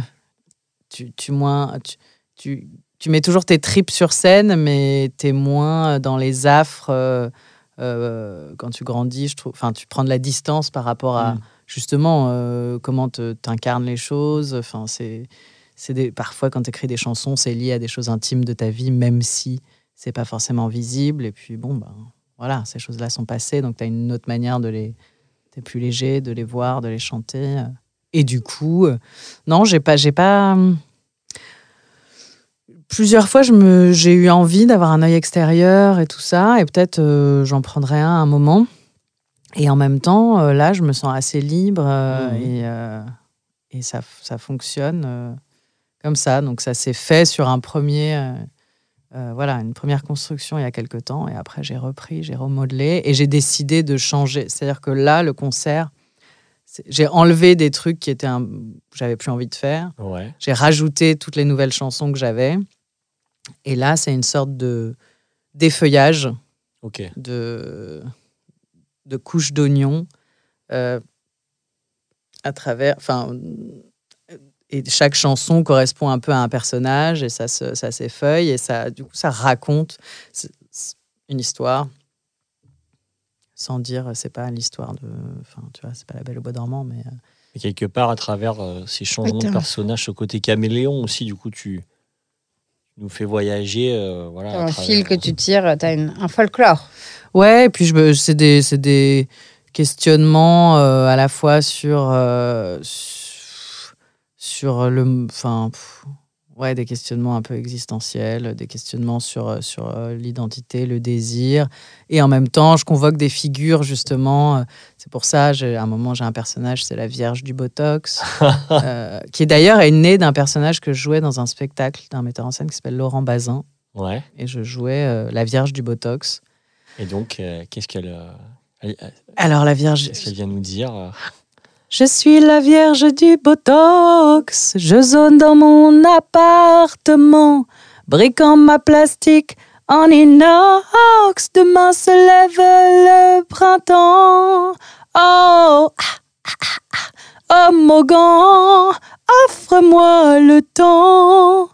tu, tu, moins tu, tu, tu mets toujours tes tripes sur scène, mais t'es moins dans les affres. euh, euh, quand tu grandis, je trouve. Enfin, tu prends de la distance par rapport à Mm. Justement euh, comment tu incarnes les choses. Enfin, c'est. Parfois, quand tu écris des chansons, c'est lié à des choses intimes de ta vie, même si c'est pas forcément visible. Et puis, bon, ben, voilà, ces choses-là sont passées. Donc, tu as une autre manière de les. T'es plus léger, de les voir, de les chanter. Et du coup, non, j'ai pas. J'ai pas Plusieurs fois, je me, j'ai eu envie d'avoir un œil extérieur et tout ça. Et peut-être euh, j'en prendrai un à un moment. Et en même temps, euh, là, je me sens assez libre euh, Mhm. et, euh, et ça, ça fonctionne comme ça. Donc, ça s'est fait sur un premier, euh, voilà, une première construction il y a quelques temps, et après j'ai repris, j'ai remodelé, et j'ai décidé de changer. C'est-à-dire que là, le concert, j'ai enlevé des trucs qui étaient un... j'avais plus envie de faire. Ouais. J'ai rajouté toutes les nouvelles chansons que j'avais. Et là, c'est une sorte de d'effeuillage Ok. de, de couches d'oignons euh, à travers. Enfin, et chaque chanson correspond un peu à un personnage et ça, se- ça s'effeuille et ça, du coup, ça raconte une histoire. Sans dire, c'est pas l'histoire de. Enfin, tu vois, c'est pas la belle au bois dormant, mais. euh, Et quelque part, à travers euh, ces changements de personnages, ce côté caméléon aussi, du coup, tu nous fais voyager. euh, voilà, T'as un travers- fil que tu tires, t'as une- un folklore. Ouais, et puis je c'est des, c'est des questionnements euh, à la fois sur, euh, sur, le. Enfin, ouais, des questionnements un peu existentiels, des questionnements sur, euh, sur l'identité, le désir. Et en même temps, je convoque des figures, justement. C'est pour ça, j'ai- à un moment, j'ai un personnage, c'est la Vierge du Botox, [LAUGHS] euh, qui d'ailleurs est née d'un personnage que je jouais dans un spectacle d'un metteur en scène qui s'appelle Laurent Bazin. Ouais. Et je jouais la Vierge du Botox. Et donc, euh, qu'est-ce qu'elle euh, Alors, la Vierge. qu'est-ce qu'elle vient nous dire euh Je suis la Vierge du Botox. Je zone dans mon appartement, briquant ma plastique en inox. Demain se lève le printemps. Oh, ah, ah, ah, ah. oh Mogan, offre-moi le temps.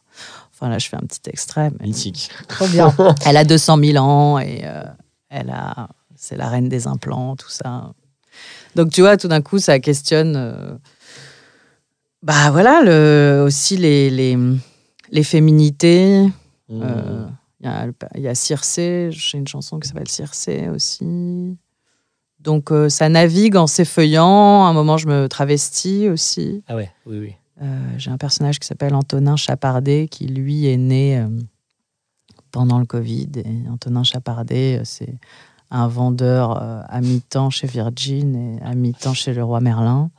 Enfin là, je fais un petit extrait. mais- Mythique. Trop bien. [LAUGHS] Elle a 200 000 ans et euh, elle a, c'est la reine des implants, tout ça. Donc tu vois, tout d'un coup, ça questionne. euh, bah voilà, le, aussi les, les, les féminités. Mmh. Euh, Il y, a, Circé, j'ai une chanson qui s'appelle Circé aussi. Donc euh, ça navigue en s'effeuillant. À un moment, je me travestis aussi. Ah ouais, oui, oui. Euh, j'ai un personnage qui s'appelle Antonin Chapardet, qui lui est né pendant le Covid. Et Antonin Chapardet, euh, c'est un vendeur euh, à mi-temps chez Virgin et à mi-temps chez le roi Merlin,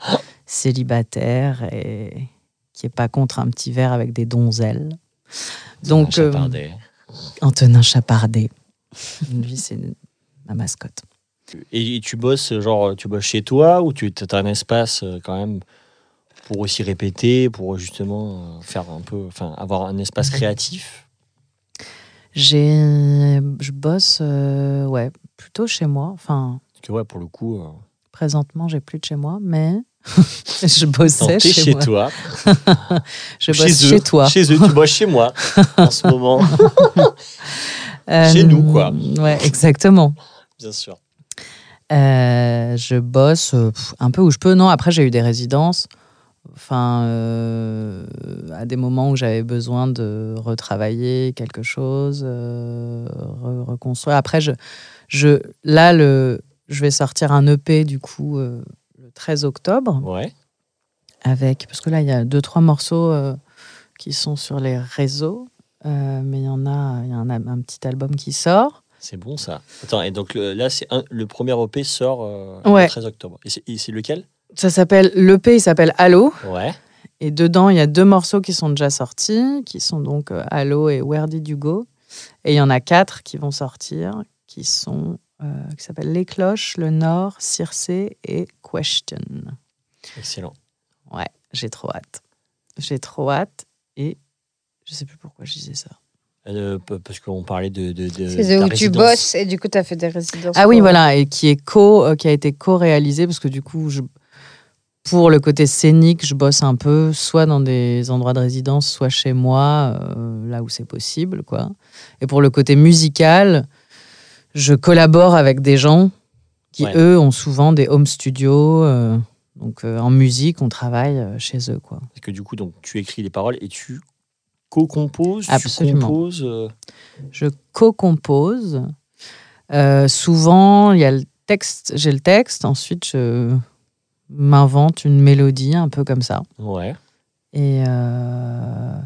célibataire et qui est pas contre un petit verre avec des donzelles. Donc, Un euh, Chapardet. Antonin Chapardet, lui, c'est ma mascotte. Et tu bosses, genre, tu bosses chez toi ou tu as un espace quand même pour aussi répéter, pour justement faire un peu, enfin, avoir un espace créatif? J'ai, je bosse, euh, ouais, plutôt chez moi. Enfin, Parce que ouais, pour le coup, euh, Présentement, j'ai plus de chez moi, mais [LAUGHS] je bossais chez, chez moi. toi, [LAUGHS] Je chez bosse eux, chez toi. chez eux, tu bosses chez moi en ce moment, [LAUGHS] chez nous, quoi. Ouais, exactement. bien sûr. Euh, je bosse euh, un peu où je peux. Non, après, j'ai eu des résidences. Enfin, euh, à des moments où j'avais besoin de retravailler quelque chose, euh, re- reconstruire. Après, je, je, là, le, je vais sortir un EP du coup euh, le 13 octobre. Ouais. avec parce que là il y a deux trois morceaux euh, qui sont sur les réseaux mais il y en a il y a un, un petit album qui sort C'est bon ça. Attends, et donc le- là, c'est le premier OP sort euh, Ouais. le 13 octobre. Et c'est lequel? Ça s'appelle l'EP il s'appelle Allo Ouais. et dedans il y a deux morceaux qui sont déjà sortis qui sont donc euh, Allo et Where Did You Go et il y en a quatre qui vont sortir qui sont euh, qui s'appellent Les Cloches Le Nord Circé et Question Excellent. ouais j'ai trop hâte j'ai trop hâte et je sais plus pourquoi je disais ça Euh, parce qu'on parlait de. de, de C'est où tu bosses et du coup, tu as fait des résidences. Ah oui, voilà, et qui est co, euh, qui a été co-réalisé parce que du coup, je, pour le côté scénique, je bosse un peu, soit dans des endroits de résidence, soit chez moi, euh, là où c'est possible, quoi. Et pour le côté musical, je collabore avec des gens qui Ouais. eux ont souvent des home studios. euh, donc euh, en musique, on travaille chez eux, quoi. Parce que du coup, donc, tu écris les paroles et tu co-composes, tu Absolument. composes. euh, Je co-compose. Souvent, il y a le texte, j'ai le texte, ensuite je m'invente une mélodie un peu comme ça Ouais. et euh,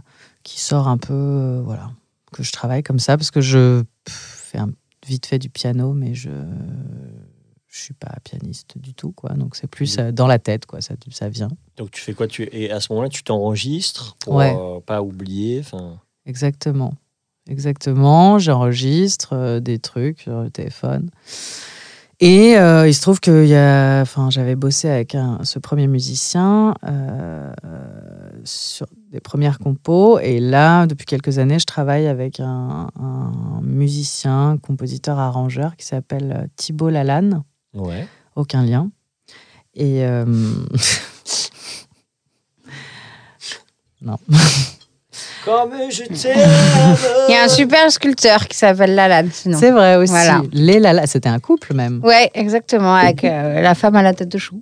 qui sort un peu, euh, voilà, que je travaille comme ça parce que je fais un, vite fait du piano, mais je je suis pas pianiste du tout, quoi. Donc c'est plus Mhm. euh, dans la tête, quoi. Ça, ça vient. Donc tu fais quoi? Tu... Et à ce moment-là, tu t'enregistres pour Ouais. pas oublier. Enfin, Exactement. exactement. J'enregistre des trucs sur le téléphone. Et euh, il se trouve que il y a, enfin, j'avais bossé avec un- ce premier musicien euh, sur des premières compos. Et là, depuis quelques années, je travaille avec un, un musicien, compositeur, arrangeur qui s'appelle euh, Thibaut Lalanne. Ouais. Aucun lien. Et. euh, [LAUGHS] non. [LAUGHS] Comme je [LAUGHS] t'aime. Il y a un super sculpteur qui s'appelle Lalanne, sinon. C'est vrai aussi. Voilà. Les Lala, c'était un couple même. Ouais, exactement, avec euh, la femme à la tête de chou.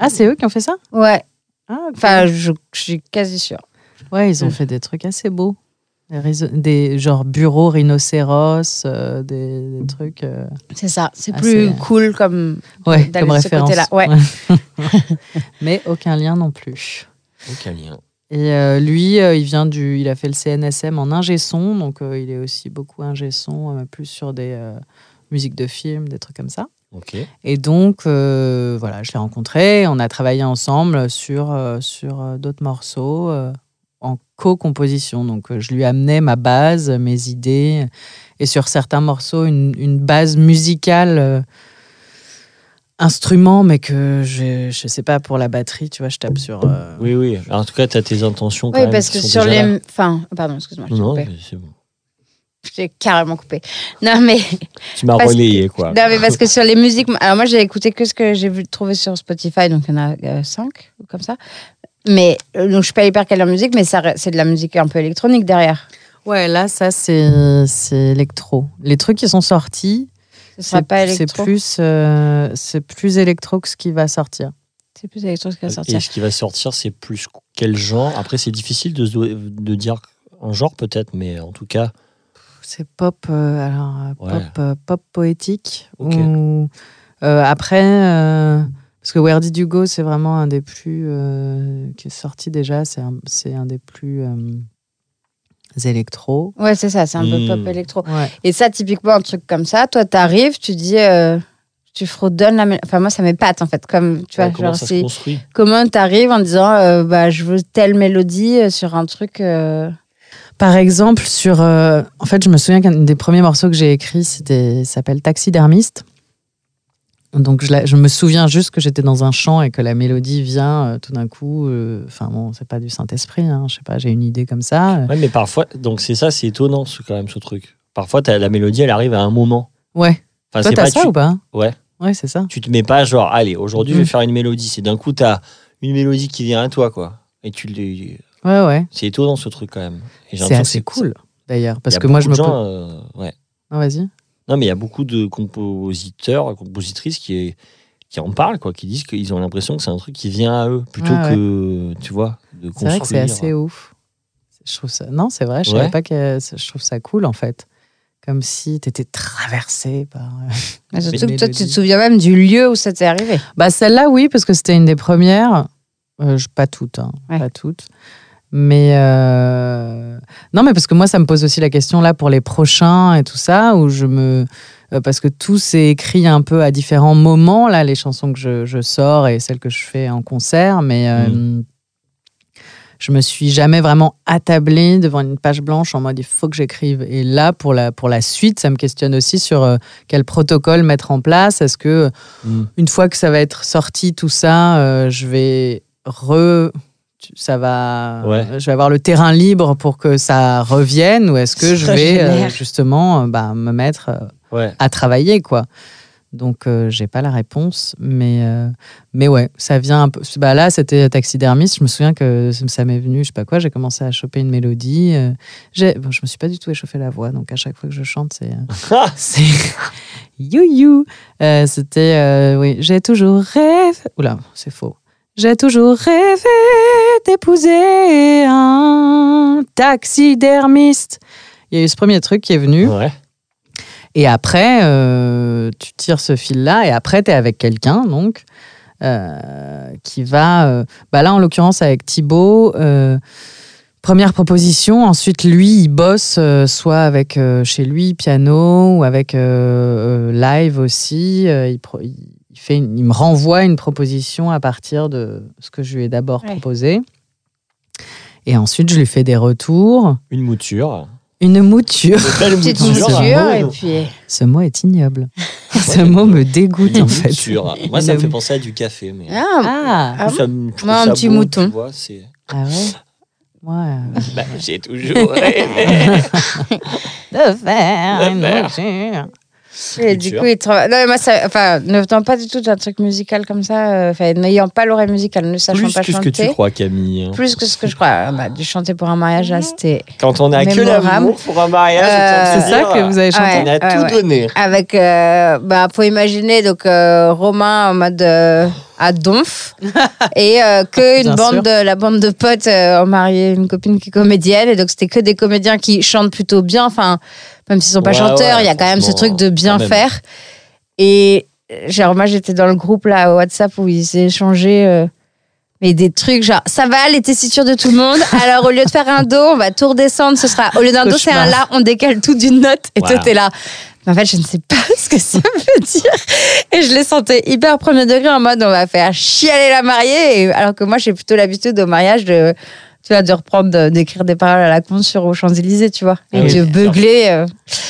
Ah, c'est eux qui ont fait ça? Ouais, Ah, enfin, je, je suis quasi sûre. Ouais, ils ont fait des trucs assez beaux. Des, des genre bureaux rhinocéros, euh, des, des trucs. euh, C'est ça, c'est plus cool comme. Ouais, comme de ce référence. côté-là, ouais. [LAUGHS] Mais aucun lien non plus. Aucun lien. Et euh, lui, euh, il vient du, il a fait le CNSM en ingé son, donc euh, il est aussi beaucoup ingé son, plus sur des musiques de films, des trucs comme ça. Ok. Et donc, voilà, je l'ai rencontré, on a travaillé ensemble sur, sur d'autres morceaux en co-composition. Donc, je lui amenais ma base, mes idées, et sur certains morceaux, une, une base musicale, instrument, mais que je ne sais pas, pour la batterie, tu vois, je tape sur... euh, Oui, oui. En tout cas, tu as tes intentions quand Oui, même parce que sur les. là. Enfin, pardon, excuse-moi, je Non, mais c'est bon. [LAUGHS] Je t'ai carrément coupé. Non, mais. [LAUGHS] Tu m'as relayé, quoi. Non, mais parce que [LAUGHS] sur les musiques. Alors, moi, j'ai écouté que ce que j'ai vu trouver sur Spotify, donc il y en a euh, cinq, ou comme ça. Mais. euh, donc, je suis pas hyper calée en musique, mais c'est de la musique un peu électronique derrière. Ouais, là, ça, c'est c'est électro. Les trucs qui sont sortis, Ce sera c'est pas c'est électro. plus, euh, c'est plus électro que ce qui va sortir. C'est plus électro ce qui va Et sortir. ce qui va sortir, c'est plus quel genre Après, c'est difficile de, de dire un genre, peut-être, mais en tout cas. C'est pop, euh, alors, euh, Ouais. pop, euh, pop poétique. Ok. Ou, euh, après, euh, parce que Where Did You Go, c'est vraiment un des plus. euh, qui est sorti déjà, c'est un, c'est un des plus euh, électro. Ouais, c'est ça, c'est un peu Hmm. pop électro. Ouais. Et ça, typiquement, un truc comme ça, toi, t'arrives, tu dis. euh, tu fredonnes la mélodie. Enfin, moi, ça m'épate, en fait. Comme, tu vois, ouais, comment genre, ça se c'est. construit? Comment t'arrives en disant, euh, bah, je veux telle mélodie euh, sur un truc. euh, Par exemple, sur. euh, en fait, je me souviens qu'un des premiers morceaux que j'ai écrit, c'était s'appelle Taxidermiste. Donc, je, la- je me souviens juste que j'étais dans un champ et que la mélodie vient euh, tout d'un coup. euh, Enfin, bon, c'est pas du Saint-Esprit, hein, je sais pas, j'ai une idée comme ça. Ouais, mais parfois, donc c'est ça, c'est étonnant, ce, quand même, ce truc. Parfois, la mélodie, elle arrive à un moment. Ouais. Enfin, Toi, c'est t'as pas, ça tu, ou pas Ouais. Ouais, c'est ça. tu te mets pas genre, allez, aujourd'hui, je vais Mm. faire une mélodie. C'est d'un coup, t'as une mélodie qui vient à toi, quoi. Et tu l'es- Ouais, ouais. C'est étonnant, ce truc, quand même. C'est assez cool, d'ailleurs. Parce a que moi, je me. gens, euh, ouais. Ah, vas-y. Non, mais il y a beaucoup de compositeurs, compositrices qui, qui en parlent, quoi, qui disent qu'ils ont l'impression que c'est un truc qui vient à eux, plutôt Ouais, que, tu vois, de C'est vrai que c'est construire. assez ouf. Je trouve ça. Non, c'est vrai, je Ouais. savais pas que. Je trouve ça cool, en fait. Comme si t'étais traversé par. euh, mais surtout que toi, tu te souviens même du lieu où ça t'est arrivé. Bah celle-là, oui, parce que c'était une des premières. Euh, pas toutes, hein, Ouais. pas toutes. Mais euh, non, mais parce que moi, ça me pose aussi la question là pour les prochains et tout ça, où je me euh, parce que tout s'est écrit un peu à différents moments là, les chansons que je, je sors et celles que je fais en concert, mais euh, je me suis jamais vraiment attablée devant une page blanche en mode il faut que j'écrive. Et là, pour la pour la suite, ça me questionne aussi sur euh, quel protocole mettre en place. Est-ce que Mm. une fois que ça va être sorti tout ça, je vais re ça va Ouais. je vais avoir le terrain libre pour que ça revienne ou est-ce que je vais euh, justement euh, bah, me mettre euh, Ouais. à travailler quoi. Donc euh, j'ai pas la réponse mais euh, mais ouais, ça vient un peu bah là c'était taxidermiste, je me souviens que ça m'est venu, je sais pas quoi, j'ai commencé à choper une mélodie, euh, j'ai bon, je me suis pas du tout échauffé la voix donc à chaque fois que je chante c'est euh, [LAUGHS] c'est [LAUGHS] you you. Euh, C'était euh, oui, j'ai toujours rêvé. Oula, c'est faux. J'ai toujours rêvé d'épouser un taxidermiste. Il y a eu ce premier truc qui est venu. Ouais. Et après, euh, tu tires ce fil-là, et après, tu es avec quelqu'un, donc, euh, qui va. euh, bah là, en l'occurrence, avec Thibaut, première proposition. Ensuite, lui, il bosse euh, soit avec euh, chez lui, piano, ou avec euh, live aussi. Il, pro- il, il fait une- il me renvoie une proposition à partir de ce que je lui ai d'abord Ouais. proposé. Et ensuite, je lui fais des retours. Une mouture. Une mouture. Une Petite mouture. mouture, et ouais. puis. Ce mot est ignoble. [LAUGHS] Ce mot me dégoûte Une en fait. mouture. Moi, ça me fait penser à du café. Mais... Ah, Ah, Ah ça Moi, un petit mouton. Tu vois, c'est... ah ouais. Ouais. Bah, j'ai toujours rêvé. [LAUGHS] De faire une mouture. Et du coup, il travaille. Non, mais moi, ça, enfin, ne venant pas du tout d'un truc musical comme ça, euh, enfin, n'ayant pas l'oreille musicale, ne sachant Plus pas que ce que chanter. tu crois, Camille. Plus que ce que je crois. Ah, Bah, du chanter pour un mariage, là, c'était Quand on a que l'amour pour un mariage, Euh, C'est ça que vous avez chanté Ouais. On a tout ouais. donné. avec. Euh, bah, faut imaginer donc euh, Romain en mode euh, à Donf [LAUGHS] et euh, que une Bien bande de la bande de potes euh, ont marié une copine qui est comédienne et donc c'était que des comédiens qui chantent plutôt bien. Enfin, même s'ils sont pas Ouais, chanteurs, il ouais, y a quand même ce truc de bien faire. Et genre moi j'étais dans le groupe là WhatsApp où ils échangeaient. euh, mais des trucs genre, ça va les tessitures de tout le monde. [LAUGHS] Alors, au lieu de faire un do, on va tout redescendre. Ce sera, au lieu d'un do, c'est un la, on décale tout d'une note. Et toi, t'es là. En fait, je ne sais pas [LAUGHS] ce que ça veut dire. Et je les sentais hyper premier degré en mode, on va faire chialer la mariée. Alors que moi, j'ai plutôt l'habitude au mariage de, tu vois, de reprendre, de- d'écrire des paroles à la con sur aux Champs-Élysées, tu vois. Et Ah oui, de beugler. euh.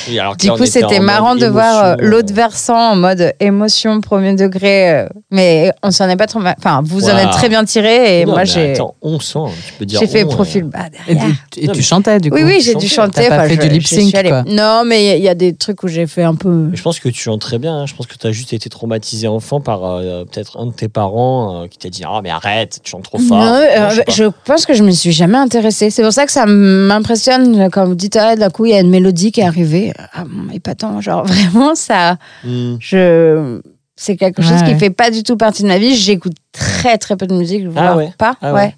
Oui, alors que Du coup, était c'était marrant de voir euh, l'autre versant en mode émotion premier degré. euh, mais on s'en est pas trop mal. Enfin, vous en êtes très bien tiré. Et Non, moi, j'ai, on sent, tu peux dire. j'ai fait on, profil bas Et, derrière. tu, et Non, tu mais- chantais du coup Oui, oui, j'ai dû chanter. T'as pas fait je- du lip sync, allée- quoi. Non, mais il y a des trucs où j'ai fait un peu. Mais je pense que tu chantes très bien. hein. Je pense que tu as juste été traumatisé enfant par euh, peut-être un de tes parents euh, qui t'a dit Ah, mais arrête, tu chantes trop fort. Non, je pense que je me suis jamais intéressée. C'est pour ça que ça m'impressionne quand vous dites ah d'un coup il y a une mélodie qui est arrivée. Ah bon, épatant, genre [LAUGHS] vraiment ça. Hmm. Je c'est quelque chose Ouais, qui ouais. fait pas du tout partie de ma vie. J'écoute très très peu de musique, voire Ah ouais. pas. Ah ouais. ouais.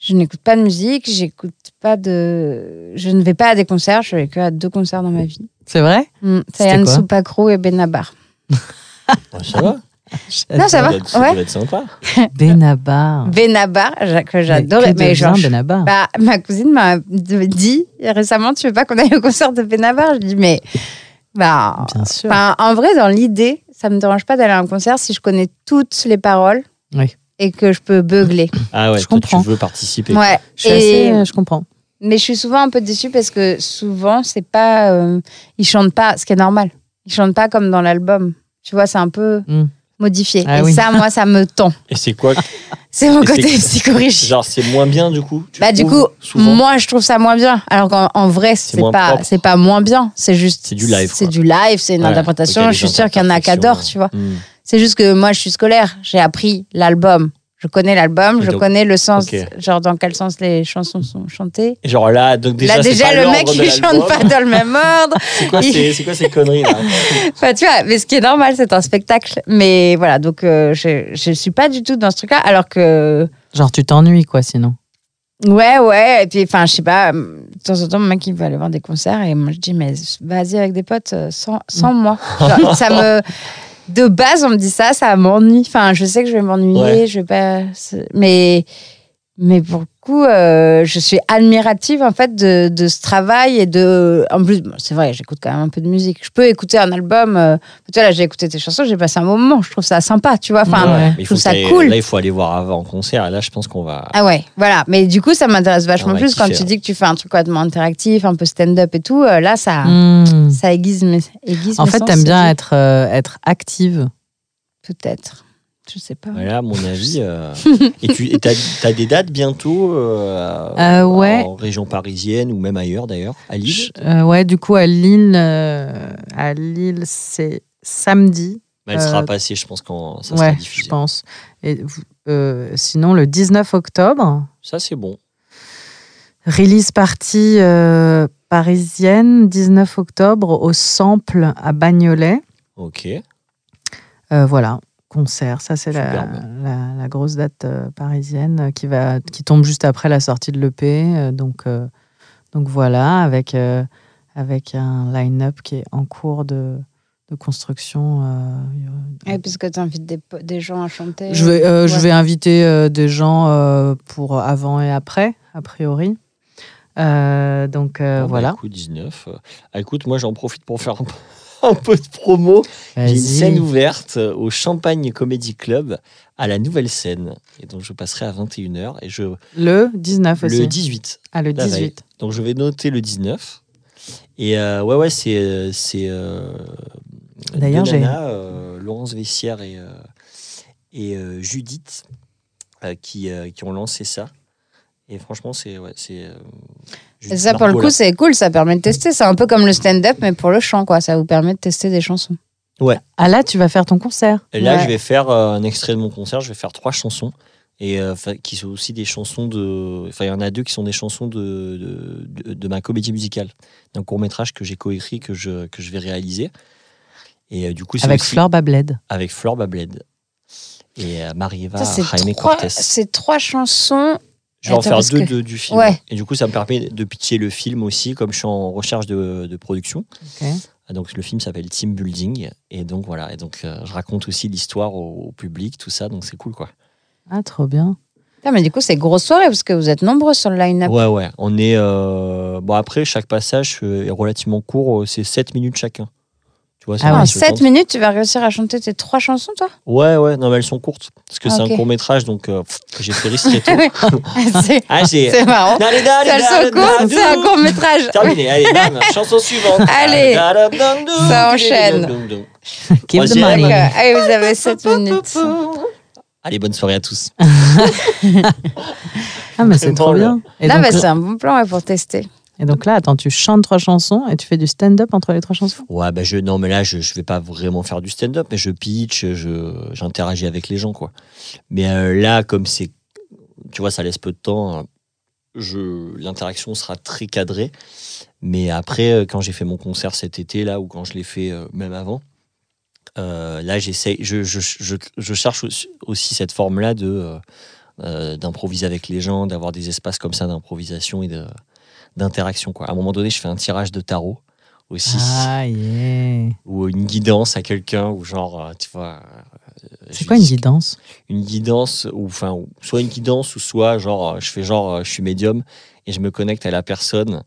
Je n'écoute pas de musique, j'écoute pas de. Je ne vais pas à des concerts. Je vais que à deux concerts dans ma vie. C'est vrai? Mm, C'était Sayan quoi? Soupacrou et Benabar. Ouais, ça va? Non, ça va. ça ouais. être sympa. [LAUGHS] Benabar. Benabar, que j'adorais. Mais, Mais genre, je- Benabar. Bah, ma cousine m'a dit récemment, tu veux pas qu'on aille au concert de Benabar Je dis, mais bah, Bien sûr. en vrai, dans l'idée, ça me dérange pas d'aller à un concert si je connais toutes les paroles Oui. et que je peux beugler. [COUGHS] Ah ouais, Je comprends. tu veux participer. Ouais. Je suis Et- assez, euh, je comprends. Mais je suis souvent un peu déçue parce que souvent, c'est pas, euh, ils chantent pas, ce qui est normal. Ils chantent pas comme dans l'album. Tu vois, c'est un peu Mm. Modifié. Ah et oui. ça, moi, ça me tend. Et c'est quoi [LAUGHS] C'est mon Et côté c'est- psychorigide. Genre, c'est moins bien du coup tu Bah du coup, souvent moi je trouve ça moins bien. Alors qu'en en vrai, c'est pas, c'est pas moins bien. C'est juste, C'est du live, C'est du live, c'est une Ouais, interprétation. je suis sûre qu'il y en a qui adorent, tu vois. Hmm. C'est juste que moi je suis scolaire. J'ai appris l'album. Je connais l'album, je donc- connais le sens, genre dans quel sens les chansons sont chantées. Et genre là, donc déjà, là c'est déjà pas le mec il chante pas dans le même ordre. [LAUGHS] C'est quoi, Il- quoi ces conneries là [LAUGHS] Enfin, tu vois, mais ce qui est normal, c'est un spectacle. Mais voilà, donc euh, je, je suis pas du tout dans ce truc-là. Alors que Genre, tu t'ennuies, quoi, sinon. Ouais, ouais. Et puis, enfin, je sais pas, de temps en temps, mon mec, il veut aller voir des concerts et moi, je dis, mais vas-y avec des potes euh, sans, sans moi. [LAUGHS] Genre, ça me. De base, on me dit ça, ça m'ennuie. Enfin, je sais que je vais m'ennuyer, Ouais. je vais pas. Mais, mais pour le coup, euh, je suis admirative, en fait, de, de ce travail et de. En plus, bon, c'est vrai, j'écoute quand même un peu de musique. Je peux écouter un album. euh, Tu vois, là, j'ai écouté tes chansons, j'ai passé un moment. Je trouve ça sympa, tu vois. Enfin, Ouais. Je trouve ça cool. Là, il faut aller voir avant en concert. Et là, je pense qu'on va. Ah ouais, voilà. Mais du coup, ça m'intéresse vachement plus quand tu hein. dis que tu fais un truc complètement interactif, un peu stand-up et tout. euh, là, ça, Hmm. ça aiguise mes, aiguise En mes fait, t'aimes bien être, euh, être active. Peut-être. Je sais pas. Voilà, à mon [LAUGHS] avis. euh, Et tu as, des dates bientôt euh, Euh, ouais. en région parisienne ou même ailleurs d'ailleurs, à Lille Euh, ouais, du coup, à Lille, à Lille, c'est samedi. Mais Elle sera passée, je pense, quand ça sera ouais, diffusé. je pense. Et sinon, le 19 octobre, Ça, c'est bon. release party euh, parisienne, 19 octobre, au Sample à Bagnolet. Ok. Voilà, concert. Ça, c'est la, Superbe. la, la grosse date euh, parisienne qui, va, qui tombe juste après la sortie de l'EP. euh, donc, euh, donc voilà, avec, euh, avec un line-up qui est en cours de, de construction. euh, Et puisque tu invites des, gens à chanter. je, vais, euh, je vais inviter euh, des gens euh, pour avant et après, a priori. Euh, donc euh, Bon, bah, voilà. écoute, 19. euh, ah, écoute, moi, j'en profite pour faire peu de promo. J'ai une scène ouverte euh, au Champagne Comedy Club à la nouvelle scène. Et donc, je passerai à 21h. Et je, Le 19 aussi. le 18. ah, le la veille. 18. Donc, je vais noter le 19. Et euh, ouais, ouais, c'est. euh, c'est euh, D'ailleurs, j'ai- euh, Laurence Vessière et, et Judith qui, qui ont lancé ça. Et franchement, c'est. Ouais, c'est Et ça, pour le coup, c'est cool, ça permet de tester. C'est un peu comme le stand-up, mais pour le chant, quoi. Ça vous permet de tester des chansons. Ah là, tu vas faire ton concert. Et là, Ouais. je vais faire euh, un extrait de mon concert. Je vais faire trois chansons. Et euh, qui sont aussi des chansons de. Enfin, il y en a deux qui sont des chansons de, de, de- de ma comédie musicale. D'un court-métrage que j'ai coécrit, que je, que je vais réaliser. Et euh, du coup, c'est Avec aussi Fleur Babled. avec Flore Babled. Et euh, c'est Jaime trois, Cortés. c'est trois chansons. Je vais en faire deux que- de- du film. Ouais. Et du coup, ça me permet de pitcher le film aussi, comme je suis en recherche de, de production. Ah, Donc le film s'appelle Team Building. Et donc voilà. Et donc euh, je raconte aussi l'histoire au, au public, tout ça. Donc c'est cool, quoi. Ah, trop bien. Ah, mais du coup, c'est grosse soirée parce que vous êtes nombreux sur le line-up. Ouais, ouais. On est. euh, Bon, après, chaque passage euh, est relativement court. euh, C'est 7 minutes chacun. Tu vois, Ah ouais. En se 7 tente. minutes, tu vas réussir à chanter tes trois chansons, toi? Ouais, ouais. Non, mais elles sont courtes. Parce que Ah, c'est un court métrage. Donc euh, j'ai fait ristretto. [LAUGHS] [LAUGHS] C'est ah, marrant. Dale, Elles sont courtes, c'est un court métrage. Terminé. Allez, [LAUGHS] bam. Chanson suivante. Allez. Ça enchaîne. Give the money. Allez, vous avez 7 minutes. Allez, bonne soirée à tous. Ah, mais c'est trop bien. Et Là, donc, bah, là- c'est un bon plan pour tester. Et donc là, attends, tu chantes trois chansons et tu fais du stand-up entre les trois chansons? Ouais, bah je, non, mais là, je, je vais pas vraiment faire du stand-up, mais je pitch, j'interagis avec les gens, quoi. Mais euh, là, comme c'est, tu vois, ça laisse peu de temps, je, l'interaction sera très cadrée. Mais après, euh, quand j'ai fait mon concert cet été, là, ou quand je l'ai fait euh, même avant, là, j'essaye, je, je, je, je cherche aussi, cette forme-là de, d'improviser avec les gens, d'avoir des espaces comme ça d'improvisation et de, d'interaction, quoi. À un moment donné, je fais un tirage de tarot aussi Ah, yeah. ou une guidance à quelqu'un ou genre euh, tu vois euh, C'est quoi une guidance? Une guidance ou enfin soit une guidance ou soit genre euh, je fais genre je suis médium et je me connecte à la personne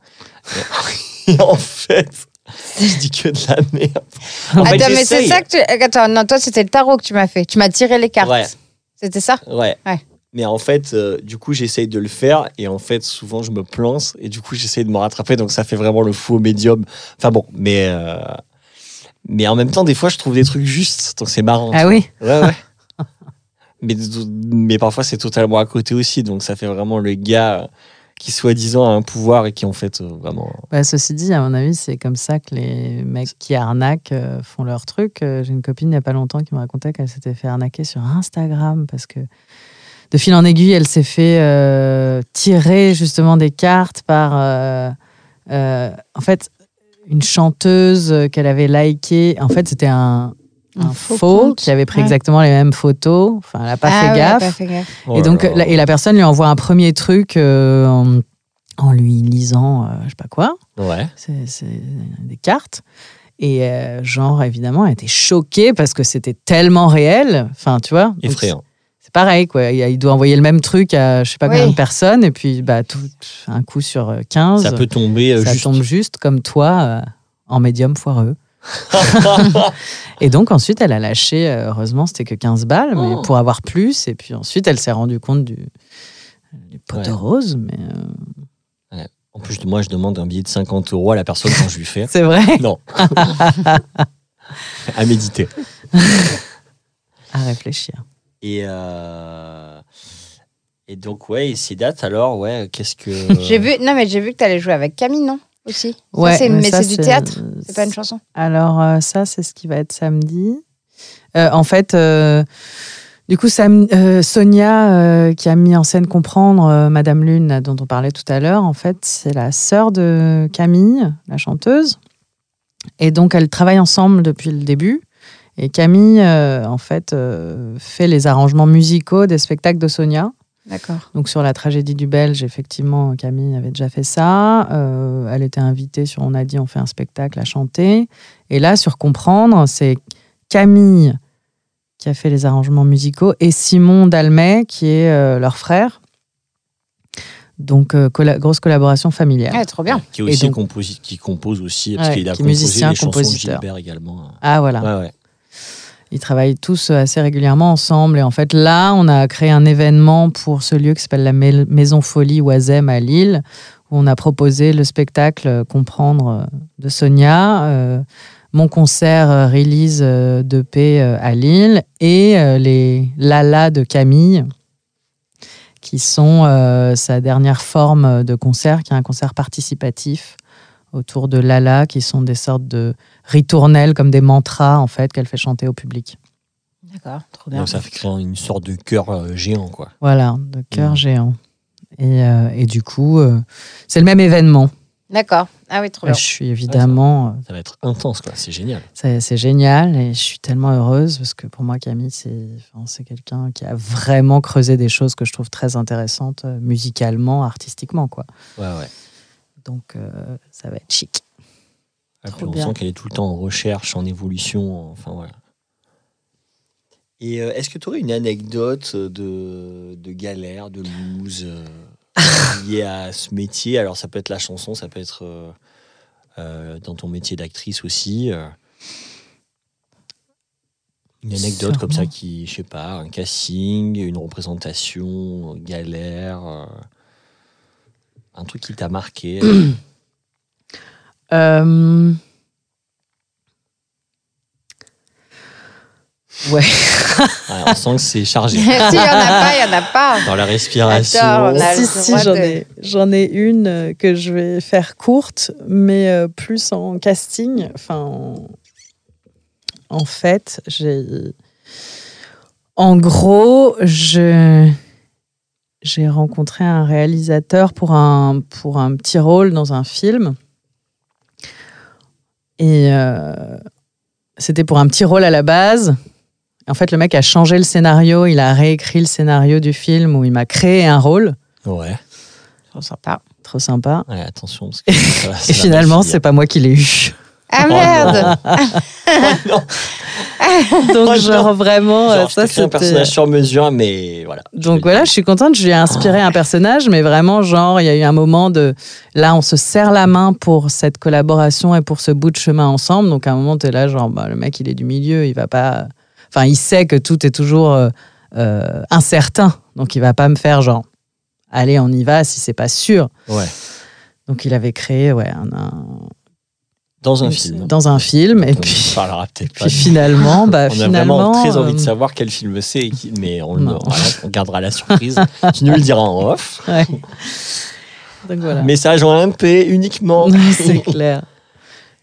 et, en fait [LAUGHS] je dis que de la merde en fait, Attends, mais c'est ça que tu. Attends, non, toi, c'était le tarot que tu m'as fait. Tu m'as tiré les cartes. Ouais. C'était ça? Ouais. Ouais. Mais en fait euh, du coup j'essaye de le faire et en fait souvent je me plante et du coup j'essaye de me rattraper donc ça fait vraiment le faux médium enfin bon mais euh, mais en même temps des fois je trouve des trucs justes donc c'est marrant Ah oui Ouais, ouais. [LAUGHS] mais, mais parfois, c'est totalement à côté aussi. Donc, ça fait vraiment le gars euh, qui, soi-disant, a un pouvoir et qui, en fait, euh, vraiment. Bah, ceci dit, à mon avis, c'est comme ça que les mecs qui arnaquent font leur truc. J'ai une copine il n'y a pas longtemps qui me racontait qu'elle s'était fait arnaquer sur Instagram parce que de fil en aiguille, elle s'est fait euh, tirer justement des cartes par, euh, euh, en fait, une chanteuse qu'elle avait liké. En fait, c'était un, un faux, qui avait pris Ouais. exactement les mêmes photos. Enfin, elle n'a pas Ah fait ouais, gaffe. pas fait gaffe. Oh Et donc, la, et la personne lui envoie un premier truc euh, en, en lui lisant, euh, je sais pas quoi, Ouais. c'est des cartes. Et euh, genre, évidemment, elle était choquée parce que c'était tellement réel. Enfin, tu vois. Effrayant. C'est pareil, quoi. Il, doit envoyer le même truc à je sais pas Oui. combien de personnes. Et puis, bah, tout, un coup sur euh, 15, Ça peut tomber euh, ça juste. tombe juste comme toi euh, en médium foireux. [LAUGHS] Et donc, ensuite, elle a lâché, euh, heureusement, c'était que 15 balles, mais Oh. pour avoir plus. Et puis ensuite, elle s'est rendue compte du, du pot de rose. Mais euh, En plus, moi, je demande un billet de 50 euros à la personne quand je lui fais. [LAUGHS] c'est vrai, Non. [LAUGHS] à méditer. à réfléchir. Et, euh, et donc, ouais, et ces dates, alors, ouais, qu'est-ce que. [LAUGHS] J'ai vu, non, mais j'ai vu que tu allais jouer avec Camille, non Aussi. Ça, Ouais, c'est- mais ça, c'est du théâtre C'est pas une chanson Alors, euh, ça, c'est ce qui va être samedi. Euh, en fait, euh, du coup, Sam- euh, Sonia, euh, qui a mis en scène Comprendre, euh, Madame Lune, dont on parlait tout à l'heure, en fait, c'est la sœur de Camille, la chanteuse. Et donc, elles travaillent ensemble depuis le début. Et Camille, euh, en fait, euh, fait les arrangements musicaux des spectacles de Sonia. D'accord. Donc sur la tragédie du Belge, effectivement, Camille avait déjà fait ça. Euh, elle était invitée sur On a dit on fait un spectacle à chanter. Et là, sur Comprendre, c'est Camille qui a fait les arrangements musicaux et Simon Dalmet qui est euh, leur frère. Donc euh, colla- grosse collaboration familiale. Ouais, trop bien. Qui, est Et aussi donc- composi- qui compose aussi, parce Ouais, qu'il a qui est composé musicien, les chansons de compositeur. Gilbert également. Ah voilà. Ouais, ouais. Ils travaillent tous euh, assez régulièrement ensemble. Et en fait, là, on a créé un événement pour ce lieu qui s'appelle la Maison Folie Oisem à Lille, où on a proposé le spectacle euh, Comprendre euh, de Sonia, mon concert release de paix à Lille et les Lala de Camille, qui sont sa dernière forme de concert, qui est un concert participatif autour de Lala, qui sont des sortes de ritournelles, comme des mantras, en fait, qu'elle fait chanter au public. D'accord, trop bien. Donc ça fait créer une sorte de cœur euh, géant, quoi. Voilà, de cœur Mhm. géant. Et, euh, et du coup, euh, c'est le même événement. D'accord. Ah oui, trop Je bien. suis évidemment, Ça va être intense, quoi. C'est génial. c'est génial et je suis tellement heureuse parce que pour moi, Camille, c'est enfin, c'est quelqu'un qui a vraiment creusé des choses que je trouve très intéressantes musicalement, artistiquement. quoi. Ouais, ouais. Donc, euh, ça va être chic. Ah, Trop on bien. sent qu'elle est tout le temps en recherche, en évolution. Enfin, voilà. Et euh, est-ce que tu aurais une anecdote de, de galère, de loose euh, [LAUGHS] liée à ce métier? Alors, ça peut être la chanson, ça peut être euh, euh, dans ton métier d'actrice aussi. euh. une anecdote comme ça qui, je sais pas, un casting, une représentation, euh, galère, euh, un truc qui t'a marqué. [CLEARS THROAT] Euh, Ouais. Ouais, on sent que c'est chargé. [LAUGHS] S'il n'y en a pas, il n'y en a pas. Dans la respiration. Attends, si, si, j'en de- ai, j'en ai une euh, que je vais faire courte, mais euh, plus en casting. Enfin, en, en fait, j'ai. En gros, je. J'ai rencontré un réalisateur pour un, pour un petit rôle dans un film. Et euh, c'était pour un petit rôle à la base. En fait, le mec a changé le scénario, il a réécrit le scénario du film où il m'a créé un rôle. Ouais. Trop sympa. Trop sympa. Ouais, attention. Parce que [LAUGHS] ça va- ça Et finalement, c'est pas moi qui l'ai eu. Ah Oh merde [LAUGHS] non. [LAUGHS] Donc, Oh genre vraiment, euh, Genre, je ça créé un personnage sur mesure, mais voilà. Donc voilà, je suis contente, je lui ai inspiré un personnage, mais vraiment, genre, il y a eu un moment de. Là, on se serre la main pour cette collaboration et pour ce bout de chemin ensemble. Donc à un moment, tu es là, genre, bah, le mec, il est du milieu, il va pas. Enfin, il sait que tout est toujours euh, euh, incertain. Donc il va pas me faire, genre, allez, on y va si c'est pas sûr. Ouais. Donc il avait créé, ouais, un. un- Dans un film. Dans un film, et On puis. parlera peut-être pas. Puis finalement, bah, [LAUGHS] on a finalement, vraiment très envie de euh, savoir quel film c'est, mais on, le- gardera la surprise. tu nous le diras en off. [LAUGHS] ouais. Donc voilà. Message en MP uniquement. [LAUGHS] c'est clair.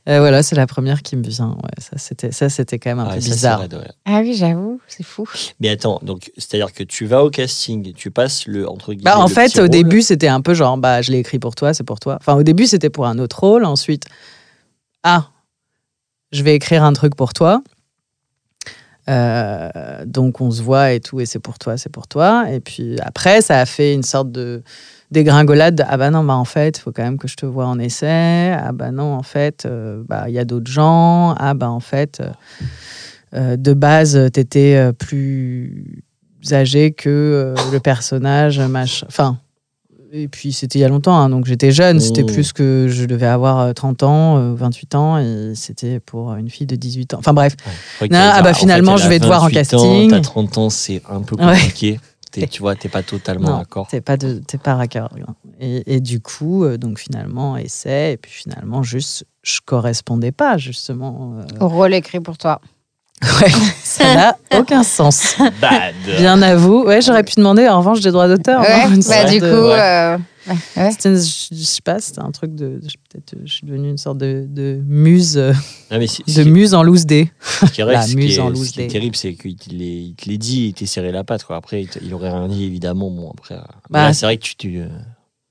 Euh, voilà, c'est la première qui me vient. Ouais, ça, c'était, ça, c'était quand même un Ouais, peu bizarre. raide, ouais. Ah oui, j'avoue, c'est fou. Mais attends, donc c'est-à-dire que tu vas au casting, tu passes le entre guillemets. Bah, en le fait, petit au rôle. début, c'était un peu genre, bah, je l'ai écrit pour toi, c'est pour toi. Enfin, au début, c'était pour un autre rôle. Ensuite, ah, je vais écrire un truc pour toi. Euh, donc, on se voit et tout, et c'est pour toi, c'est pour toi. Et puis après, ça a fait une sorte de dégringolade. de, ah bah non, bah en fait, il faut quand même que je te vois en essai. Ah bah non, en fait, euh, bah il y a d'autres gens. Ah bah en fait, euh, de base, t'étais plus âgé que le personnage, machin. Enfin, et puis c'était il y a longtemps, hein, donc j'étais jeune, c'était Mmh. plus que je devais avoir euh, 30 ans, euh, 28 ans, et c'était pour une fille de 18 ans. Enfin bref, Ouais, Non, ah bah, en fait, finalement, je vais te voir en 28 ans, casting. T'as 30 ans, c'est un peu Ouais. compliqué. T'es- tu vois, t'es pas totalement d'accord. t'es pas, de, t'es pas raccord. Et, et du coup, euh, donc finalement, essai, et puis finalement, juste, je correspondais pas, justement. euh, Au rôle écrit pour toi. Ouais, [LAUGHS] ça n'a aucun sens. Bad. Bien à vous. Ouais, j'aurais pu demander en revanche des droits d'auteur. Ouais, une bah du de- coup, ouais. euh, ouais, ouais. C'était une- je, je sais pas, c'était un truc de. je- Peut-être je suis devenue une sorte de, de muse, euh, mais c'est- de muse en loose day. ce qui est [LAUGHS] la ce qui muse est- en ce loose qui est day. terrible, c'est qu'il te l'ait- dit, il t'est serré la patte. Quoi. Après, il, il aurait rien dit, évidemment. Bon, après, euh, Bah, là, c'est vrai que tu. tu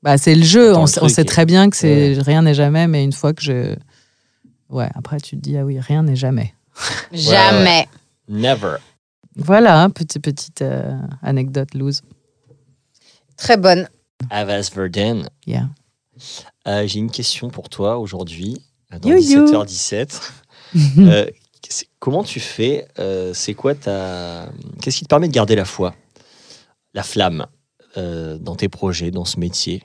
Bah, c'est le jeu. On, le sait- on très bien que c'est rien n'est jamais, mais une fois que je. Ouais, après tu te dis, ah oui, rien n'est jamais. [LAUGHS] Jamais. never. Voilà, hein, petite, petite euh, anecdote loose. Très bonne. Avas Verden. Yeah. Euh, J'ai une question pour toi aujourd'hui. 17h17. Euh, c'est- [LAUGHS] comment tu fais euh, C'est quoi ta. Qu'est-ce qui te permet de garder la foi, la flamme euh, dans tes projets, dans ce métier?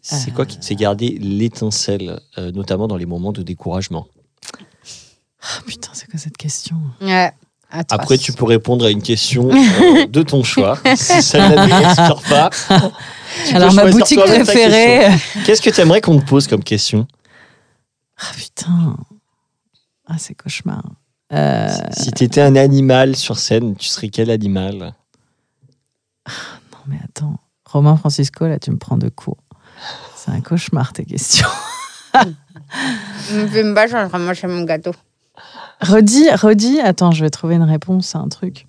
C'est quoi qui te fait garder l'étincelle, euh, notamment dans les moments de découragement? Ah, putain, c'est quoi cette question Ouais. Atroce. Après, tu peux répondre à une question euh, [LAUGHS] de ton choix. si celle-là ne t'inspire pas. tu peux Alors, ma boutique préférée. Qu'est-ce que tu aimerais qu'on te pose comme question Ah putain. Ah, c'est cauchemar. Euh, Si tu étais un animal sur scène, tu serais quel animal Non, mais attends. Romain Francisco, là, tu me prends de court. C'est un cauchemar, tes questions. [LAUGHS] Je me fais une bâche en train de manger mon gâteau. Redis, redis. Attends, je vais trouver une réponse à un truc.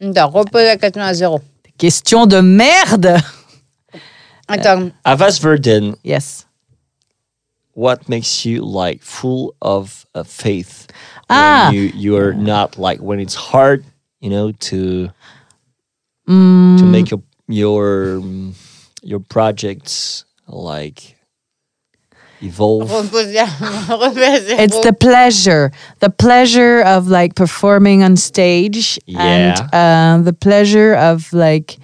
Non, repose la question à zéro. Des questions de merde [LAUGHS] Attends, Avas Verden, Yes. what makes you like full of uh, faith? Ah. When you, you are not like when it's hard, you know, to Hmm, to make your your your projects like evolve. repose la repose à zéro. It's the pleasure, the pleasure of like performing on stage, and uh, the pleasure of like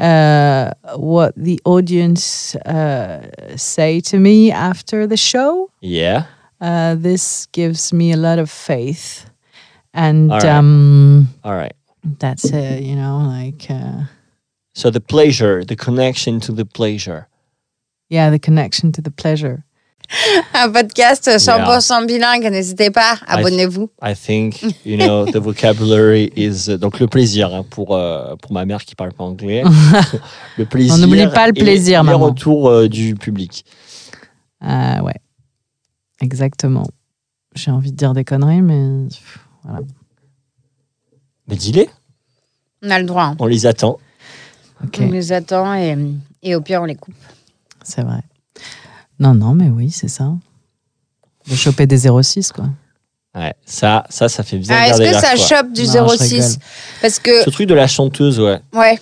uh, what the audience uh, say to me after the show. Yeah. Uh, this gives me a lot of faith, and All right. um, All right. that's uh, you know like uh, So the pleasure, the connection to the pleasure. yeah, the connection to the pleasure. [LAUGHS] Un podcast 100% bilingue, n'hésitez pas, abonnez-vous. I think you know the vocabulary is uh, donc le plaisir hein, pour euh, pour ma mère qui parle pas anglais. [LAUGHS] le plaisir. On n'oublie pas le et plaisir, les maman. retours euh, du public. Ah ouais, exactement. J'ai envie de dire des conneries, mais pff, voilà. Mais dis-les, On a le droit. hein. on les attend. On les attend et, et au pire, on les coupe. c'est vrai. Non, non, mais oui, c'est ça. De choper des 06, quoi. Ouais, ça, ça, ça fait bien Ah, Est-ce que ça chope du Non, je 06 rigole. Parce que, Ce truc de la chanteuse, ouais. ouais,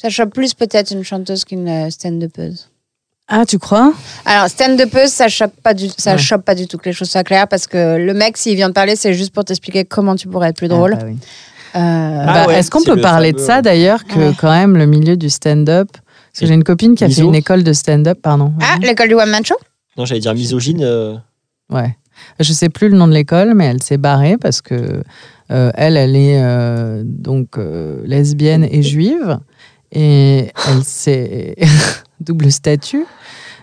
ça chope plus peut-être une chanteuse qu'une euh, stand-upeuse. Ah, tu crois? Alors, stand-upeuse, ça chope pas du, ça Ouais. chope pas du tout que les choses soient claires parce que le mec, s'il vient de parler, c'est juste pour t'expliquer comment tu pourrais être plus drôle. Ah, bah oui. Euh, Ah Bah, ouais, Est-ce qu'on peut le parler de ça d'ailleurs que Ouais. quand même le milieu du stand-up Parce que j'ai une copine qui a fait une école de stand-up, pardon. Ah, l'école du One Man Show? Non, j'allais dire misogyne. euh, Ouais. Je sais plus le nom de l'école, mais elle s'est barrée parce que euh, elle, elle est euh, donc euh, lesbienne et juive et elle s'est [LAUGHS] double statut.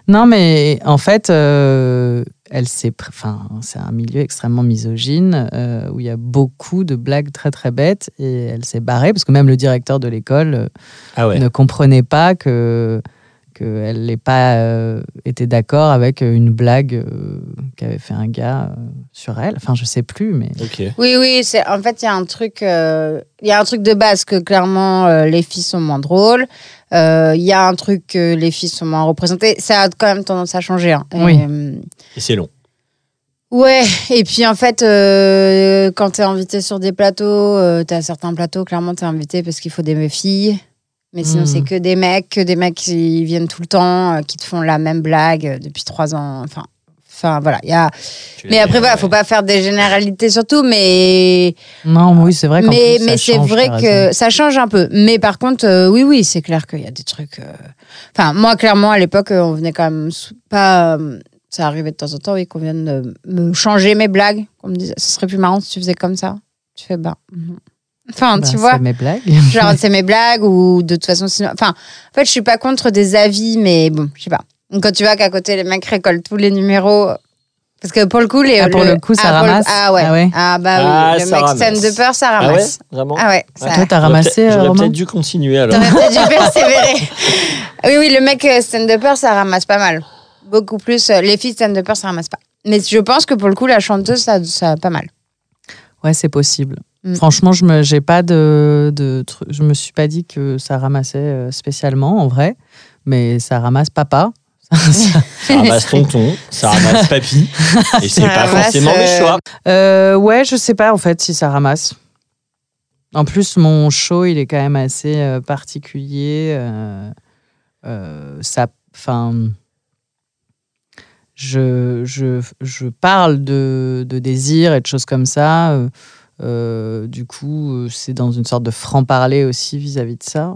Non, mais en fait, euh, elle s'est, enfin, c'est un milieu extrêmement misogyne euh, où il y a beaucoup de blagues très très bêtes et elle s'est barrée parce que même le directeur de l'école euh, Ah ouais. ne comprenait pas que qu'elle n'ait pas euh, été d'accord avec une blague euh, qu'avait fait un gars euh, sur elle. Enfin, je sais plus, mais. Oui, oui, c'est en fait il y a un truc, euh, il y a un truc de base que clairement euh, les filles sont moins drôles. Euh, Il y a un truc que les filles sont moins représentées. Ça a quand même tendance à changer. hein. Oui. Euh, Et c'est long. Ouais, et puis en fait, euh, quand t'es invité sur des plateaux, euh, t'as certains plateaux, clairement t'es invité parce qu'il faut des filles. Mais sinon, Mm. c'est que des mecs, que des mecs qui viennent tout le temps, euh, qui te font la même blague euh, depuis trois ans. Enfin, enfin voilà. il Y a... Tu Mais après, voilà, faut pas faire des généralités surtout, mais non, oui, c'est vrai. mais, plus, ça mais c'est change, vrai que ça change un peu. Mais par contre, euh, oui, oui, c'est clair qu'il y a des trucs. euh, Enfin, moi, clairement, à l'époque, on venait quand même pas. euh, Ça arrivait de temps en temps, oui, qu'on vienne de me changer mes blagues. Qu'on me disait, ce serait plus marrant si tu faisais comme ça. Tu fais, bah. mhm. Enfin, Bah, tu vois, c'est mes blagues. genre, c'est mes blagues ou de toute façon, sinon. Enfin, en fait, je suis pas contre des avis, mais bon, je sais pas. Donc, Quand tu vois qu'à côté, les mecs récoltent tous les numéros. Parce que pour le coup, les. Ah, pour le coup, ça ah, le- ramasse Ah ouais. Ah ouais. Ah bah oui. Ah, le ça mec ramasse. stand-upper, ça Ah ouais ramasse. Vraiment Ah ouais. Ah, ça- Toi, t'as J'aurais ramassé, euh, J'aurais Romain peut-être dû continuer alors. T'aurais peut-être dû persévérer. Oui, oui, le mec euh, stand-upper, ça ramasse pas mal. Beaucoup plus. euh, Les filles stand-upper, ça ramasse pas. Mais je pense que pour le coup, la chanteuse, ça, ça a pas mal. Ouais, c'est possible. Mm. Franchement, je me, j'ai pas de, de, je me suis pas dit que ça ramassait euh, spécialement, en vrai, mais ça ramasse papa. [LAUGHS] Ça ramasse tonton, ça ramasse papy. Et c'est pas ramasse, forcément mes euh, choix. Euh, ouais, je sais pas en fait si ça ramasse. En plus, mon show, il est quand même assez euh, particulier. euh, euh, ça, enfin, je, je, je parle de, de désir et de choses comme ça. du coup, c'est dans une sorte de franc-parler aussi vis-à-vis de ça.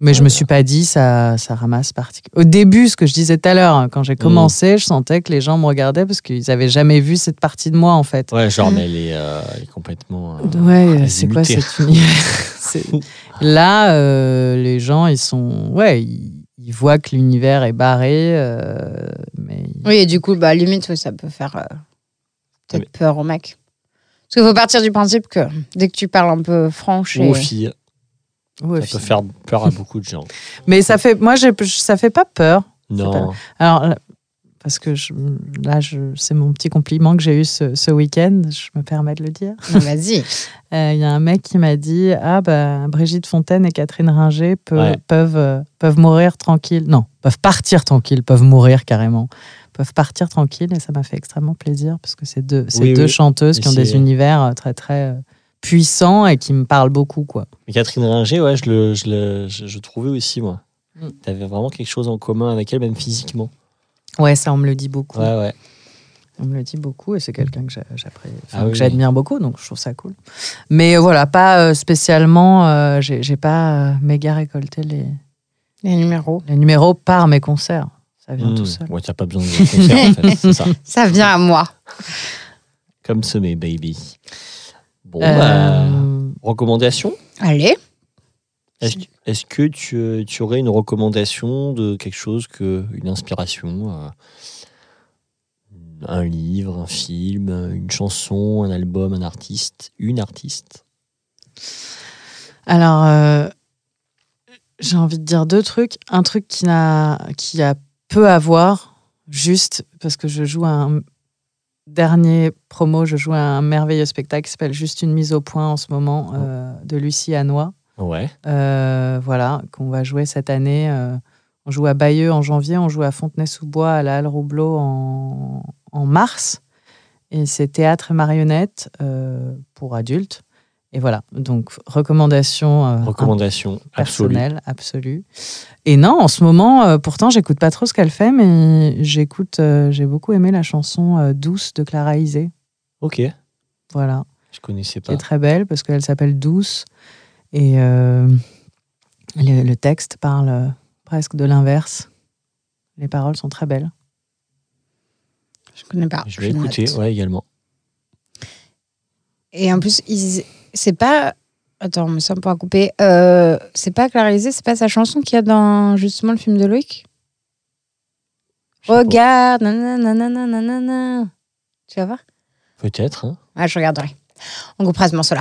Mais je me suis pas dit ça, ça ramasse particulièrement. Au début, ce que je disais tout à l'heure, hein, quand j'ai Mm. commencé, je sentais que les gens me regardaient parce qu'ils avaient jamais vu cette partie de moi en fait. Ouais, genre, mais elle est, euh, elle est complètement. euh, Ouais, c'est quoi cet univers [LAUGHS] [LAUGHS] Là, euh, les gens, ils sont. Ouais, ils, ils voient que l'univers est barré, euh, mais. Oui, et du coup, bah, limite, oui, ça peut faire euh, peut-être Mais- peur au mec. Parce qu'il faut partir du principe que dès que tu parles un peu franche Ou et... aux filles. Ouais, Ça peut faire peur à [LAUGHS] beaucoup de gens. Mais ça fait. Moi, ça fait pas peur. Non. Alors, parce que je- là, je- c'est mon petit compliment que j'ai eu ce, ce week-end, je me permets de le dire. Vas-y. [LAUGHS] Euh, Il y a un mec qui m'a dit Ah, bah, Brigitte Fontaine et Catherine Ringer Ouais. peuvent, euh, peuvent mourir tranquilles. Non, peuvent partir tranquilles, peuvent mourir carrément. Peuvent partir tranquilles et ça m'a fait extrêmement plaisir parce que c'est deux, c'est Oui, deux oui. chanteuses Et qui ont des univers euh, très, très puissants et qui me parlent beaucoup. quoi. Mais Catherine Ringer, ouais, je, le, je, le- je, je trouvais aussi, moi. Mm. T'avais vraiment quelque chose en commun avec elle, même physiquement. Ouais, ça, on me le dit beaucoup. Ouais, ouais. On me le dit beaucoup et c'est quelqu'un que j'a- j'appré- enfin, Ah oui, que j'admire beaucoup, donc je trouve ça cool. Mais euh, voilà, pas euh, spécialement, euh, j'ai pas euh, méga récolté les, Les numéros. les numéros par mes concerts. Ça vient Mm. tout seul. Ouais, t'as pas besoin de concert, en fait. [LAUGHS] C'est ça. Ça vient à moi. Comme semé, baby. Bon, Euh, bah, recommandation? Allez. Est-ce que tu, tu aurais une recommandation de quelque chose, que, une inspiration euh, Un livre, un film, une chanson, un album, un artiste, une artiste? Alors, euh, j'ai envie de dire deux trucs. Un truc qui, n'a, qui a peu à voir, juste parce que je joue à un dernier promo, je joue à un merveilleux spectacle qui s'appelle Juste une mise au point en ce moment, euh, de Lucie Hanois. Ouais. Euh, voilà, qu'on va jouer cette année. euh, on joue à Bayeux en janvier, on joue à Fontenay-sous-Bois, à la Halle Roubleau en, en mars. Et c'est théâtre et marionnette pour adultes. Et voilà, donc recommandation, euh, Recommandation absolue. personnelle, absolue. Et non, en ce moment, euh, pourtant, j'écoute pas trop ce qu'elle fait, mais j'écoute, euh, j'ai beaucoup aimé la chanson euh, Douce de Clara Isé. Ok, Voilà je connaissais qui pas. est très belle parce qu'elle s'appelle Douce et euh, le, le texte parle presque de l'inverse. Les paroles sont très belles. Je connais pas. Je vais note. écouter, ouais, également. Et en plus, ils- c'est pas. Attends, mais ça on pourra couper. Euh, c'est pas clarisé, c'est pas sa chanson qu'il y a dans justement le film de Loïc? Pas. Regarde, nanana, nanana, nanana. Tu vas voir? Peut-être. hein. Ah, je regarderai. On coupera ce morceau-là.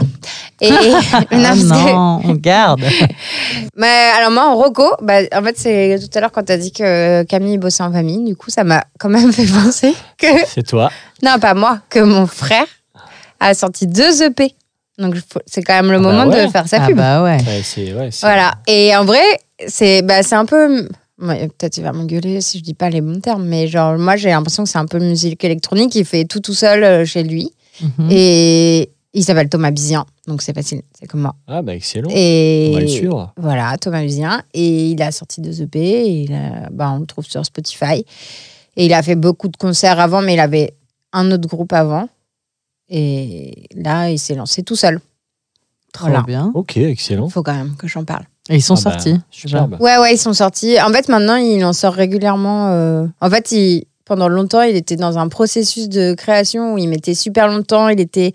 Et [LAUGHS] Ah non, on garde. [LAUGHS] Mais alors moi, en Rocco, bah, en fait, c'est tout à l'heure quand tu as dit que Camille bossait en famille, du coup, ça m'a quand même [LAUGHS] fait penser que, C'est toi. non, pas moi, que mon frère a sorti deux EP. Donc, c'est quand même le Ah bah moment ouais. de faire sa Ah pub. bah ouais. Voilà. Et en vrai, c'est bah, c'est un peu. ouais, Peut-être il va m'engueuler si je dis pas les bons termes, mais genre, moi, j'ai l'impression que c'est un peu musique électronique. Il fait tout tout seul euh, chez lui. Mhm. Et il s'appelle Thomas Bizian, donc c'est facile, c'est comme moi. Ah, bah excellent. Et On va le suivre. voilà, Thomas Bizian. Et il a sorti deux EP. Et il a- bah, on le trouve sur Spotify. Et il a fait beaucoup de concerts avant, mais il avait un autre groupe avant. Et là, il s'est lancé tout seul. Trop Voilà. bien. Ok, excellent. Il faut quand même que j'en parle. Et ils sont Ah bah, sortis. superbe. Ouais, ouais, ils sont sortis. En fait, maintenant, il en sort régulièrement. euh, En fait, il... pendant longtemps, il était dans un processus de création où il mettait super longtemps. Il était.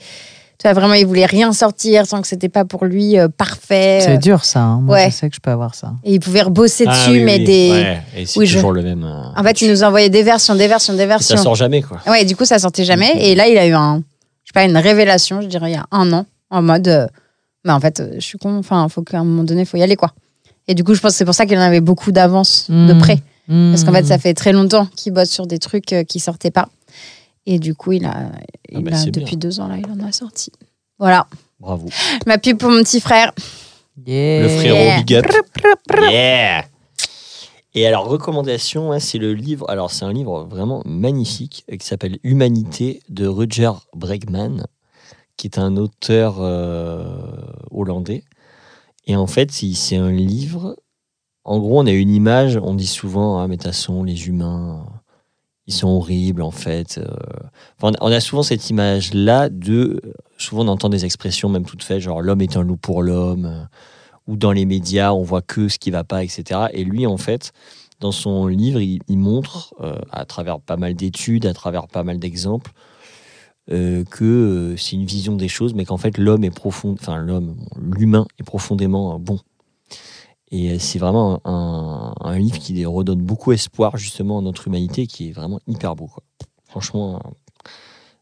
Tu vois, vraiment, il voulait rien sortir sans que c'était pas pour lui euh, parfait. C'est dur ça. hein. Moi, ouais. je sais que je peux avoir ça. Et il pouvait rebosser Ah, dessus, oui, mais oui. des. Ouais, et c'est Oui, je- toujours le même. euh, En fait, il nous envoyait des versions, des versions, des et versions. Ça sort jamais, quoi. Ouais, du coup, ça sortait jamais. Et là, il a eu un, sais pas, une révélation, je dirais, il y a un an, en mode, euh, mais en fait, euh, je suis con, enfin, faut qu'à un moment donné, il faut y aller, quoi. Et du coup, je pense que c'est pour ça qu'il en avait beaucoup d'avance, de Mm. près. Parce qu'en fait, ça fait très longtemps qu'il bosse sur des trucs euh, qui sortaient pas. Et du coup, il a, il bah, a depuis bien. deux ans, là, il en a sorti. Voilà. Bravo. Ma pub pour mon petit frère. Yeah. Le frérot Yeah. Big Up. Yeah. Et alors, recommandation, hein, c'est le livre. Alors, c'est un livre vraiment magnifique euh, qui s'appelle Humanité de Roger Bregman, qui est un auteur euh, hollandais. Et en fait, c'est un livre. En gros, on a une image. On dit souvent, ah, mais façon, les humains, ils sont horribles, en fait. euh. Enfin, on a souvent cette image-là de. Souvent, on entend des expressions, même toutes faites, genre l'homme est un loup pour l'homme. Où dans les médias, on voit que ce qui va pas, etc. Et lui, en fait, dans son livre, il, il montre, euh, à travers pas mal d'études, à travers pas mal d'exemples, euh, que euh, c'est une vision des choses, mais qu'en fait, l'homme est profond, enfin, l'homme, l'humain est profondément bon. Et c'est vraiment un, un livre qui redonne beaucoup espoir, justement, à notre humanité, qui est vraiment hyper beau, quoi. Franchement,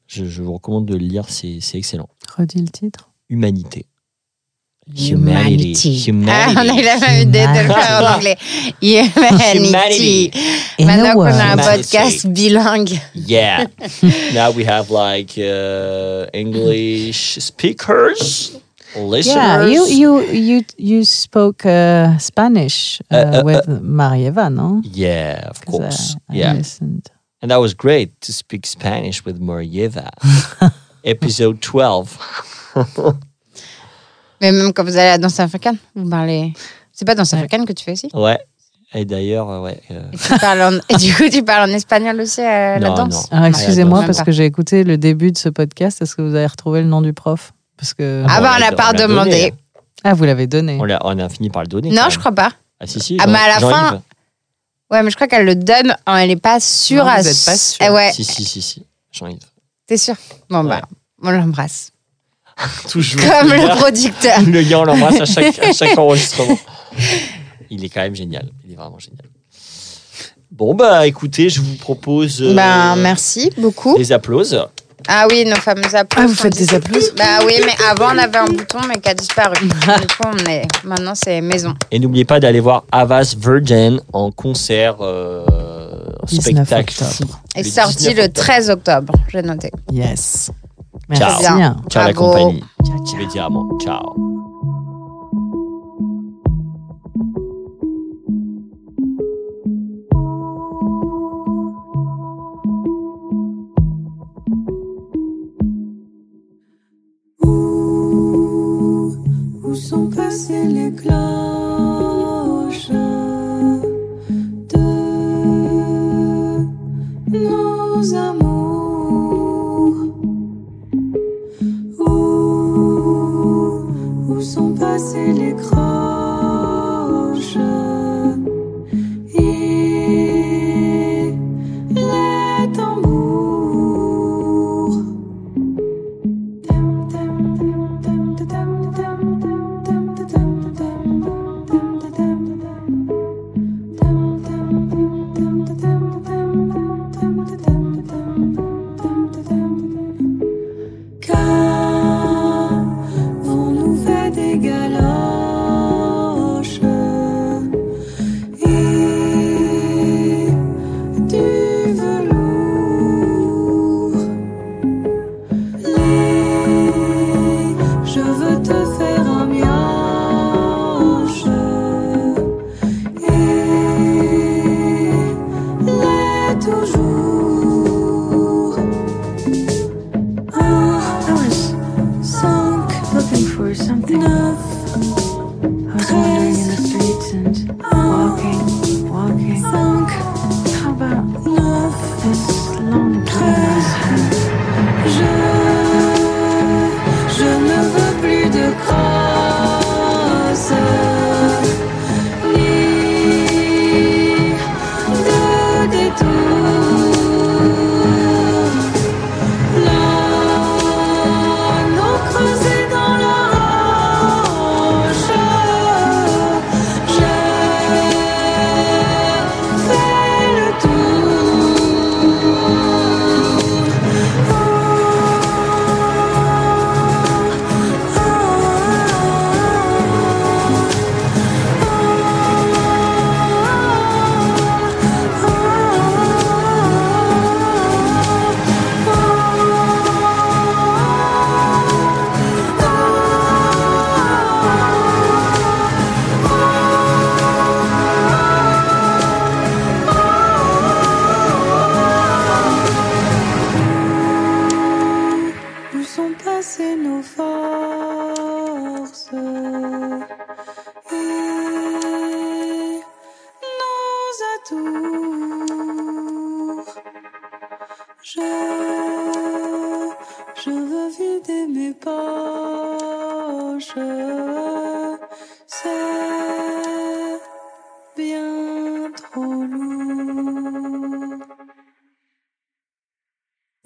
je, je vous recommande de le lire, c'est excellent. Redis le titre. Humanité. Humanity. Ah, on a eu Humanity. la même idée de le faire en anglais. Humanity. Humanity. In Maintenant a qu'on un. Humanity. podcast bilingue. Yeah. now we have like uh, English speakers, listeners. Yeah, you you you you spoke uh, Spanish uh, Uh, uh, with Marieva, no? Yeah, of 'Cause, uh, course. I yeah. listened. And that was great to speak Spanish with Morieva. Episode 12. Mais même quand vous allez à la danse africaine, vous parlez. C'est pas danse africaine que tu fais aussi? Ouais. Et d'ailleurs, euh, ouais. euh, et, tu parles en- et du coup, tu parles en espagnol aussi à la Non, danse? non. Alors, excusez-moi Même parce pas. que j'ai écouté le début de ce podcast. Est-ce que vous avez retrouvé le nom du prof? Parce que Ah bah, on l'a- n'a pas l'a demandé. donné. ah, vous l'avez donné. on, l'a- on a fini par le donner. Non, je crois pas. Ah, si, si. Ah, Jean- mais à la Jean-Yves. fin- Ouais, mais je crois qu'elle le donne. hein, Elle est pas sûre. Non, à vous êtes pas sûr. Eh ouais, Si, si, si, si. Jean-Yves. t'es sûr? Bon, bah, on l'embrasse. [LAUGHS] Toujours. Comme le producteur. Le gars, on l'embrasse à chaque, à chaque [LAUGHS] enregistrement. Il est quand même génial. Il est vraiment génial. Bon, bah écoutez, je vous propose euh, Ben, merci beaucoup. des applauses. Ah oui, nos fameux applaudissements. Ah, vous faites des applaudissements Bah oui, mais avant, on avait un bouton, mais qui a disparu. [LAUGHS] du coup, on est... maintenant, c'est maison. Et n'oubliez pas d'aller voir Avas Virgin en concert, euh, 19 spectacle. octobre. Et sorti 19 le octobre. 13 octobre, j'ai noté. Yes. Ciao. Merci. hein. Ciao la Bravo. compagnie. Ciao, ciao. Vediamo. Ciao. Où sont passées les cloches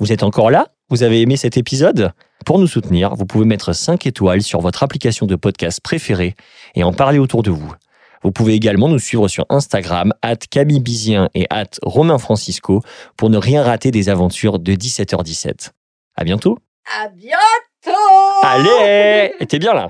Vous êtes encore là? Vous avez aimé cet épisode? Pour nous soutenir, vous pouvez mettre 5 étoiles sur votre application de podcast préférée et en parler autour de vous. Vous pouvez également nous suivre sur Instagram, at Camille Bizien et at Romain Francisco pour ne rien rater des aventures de 17h17. À bientôt! À bientôt! Allez! T'es bien là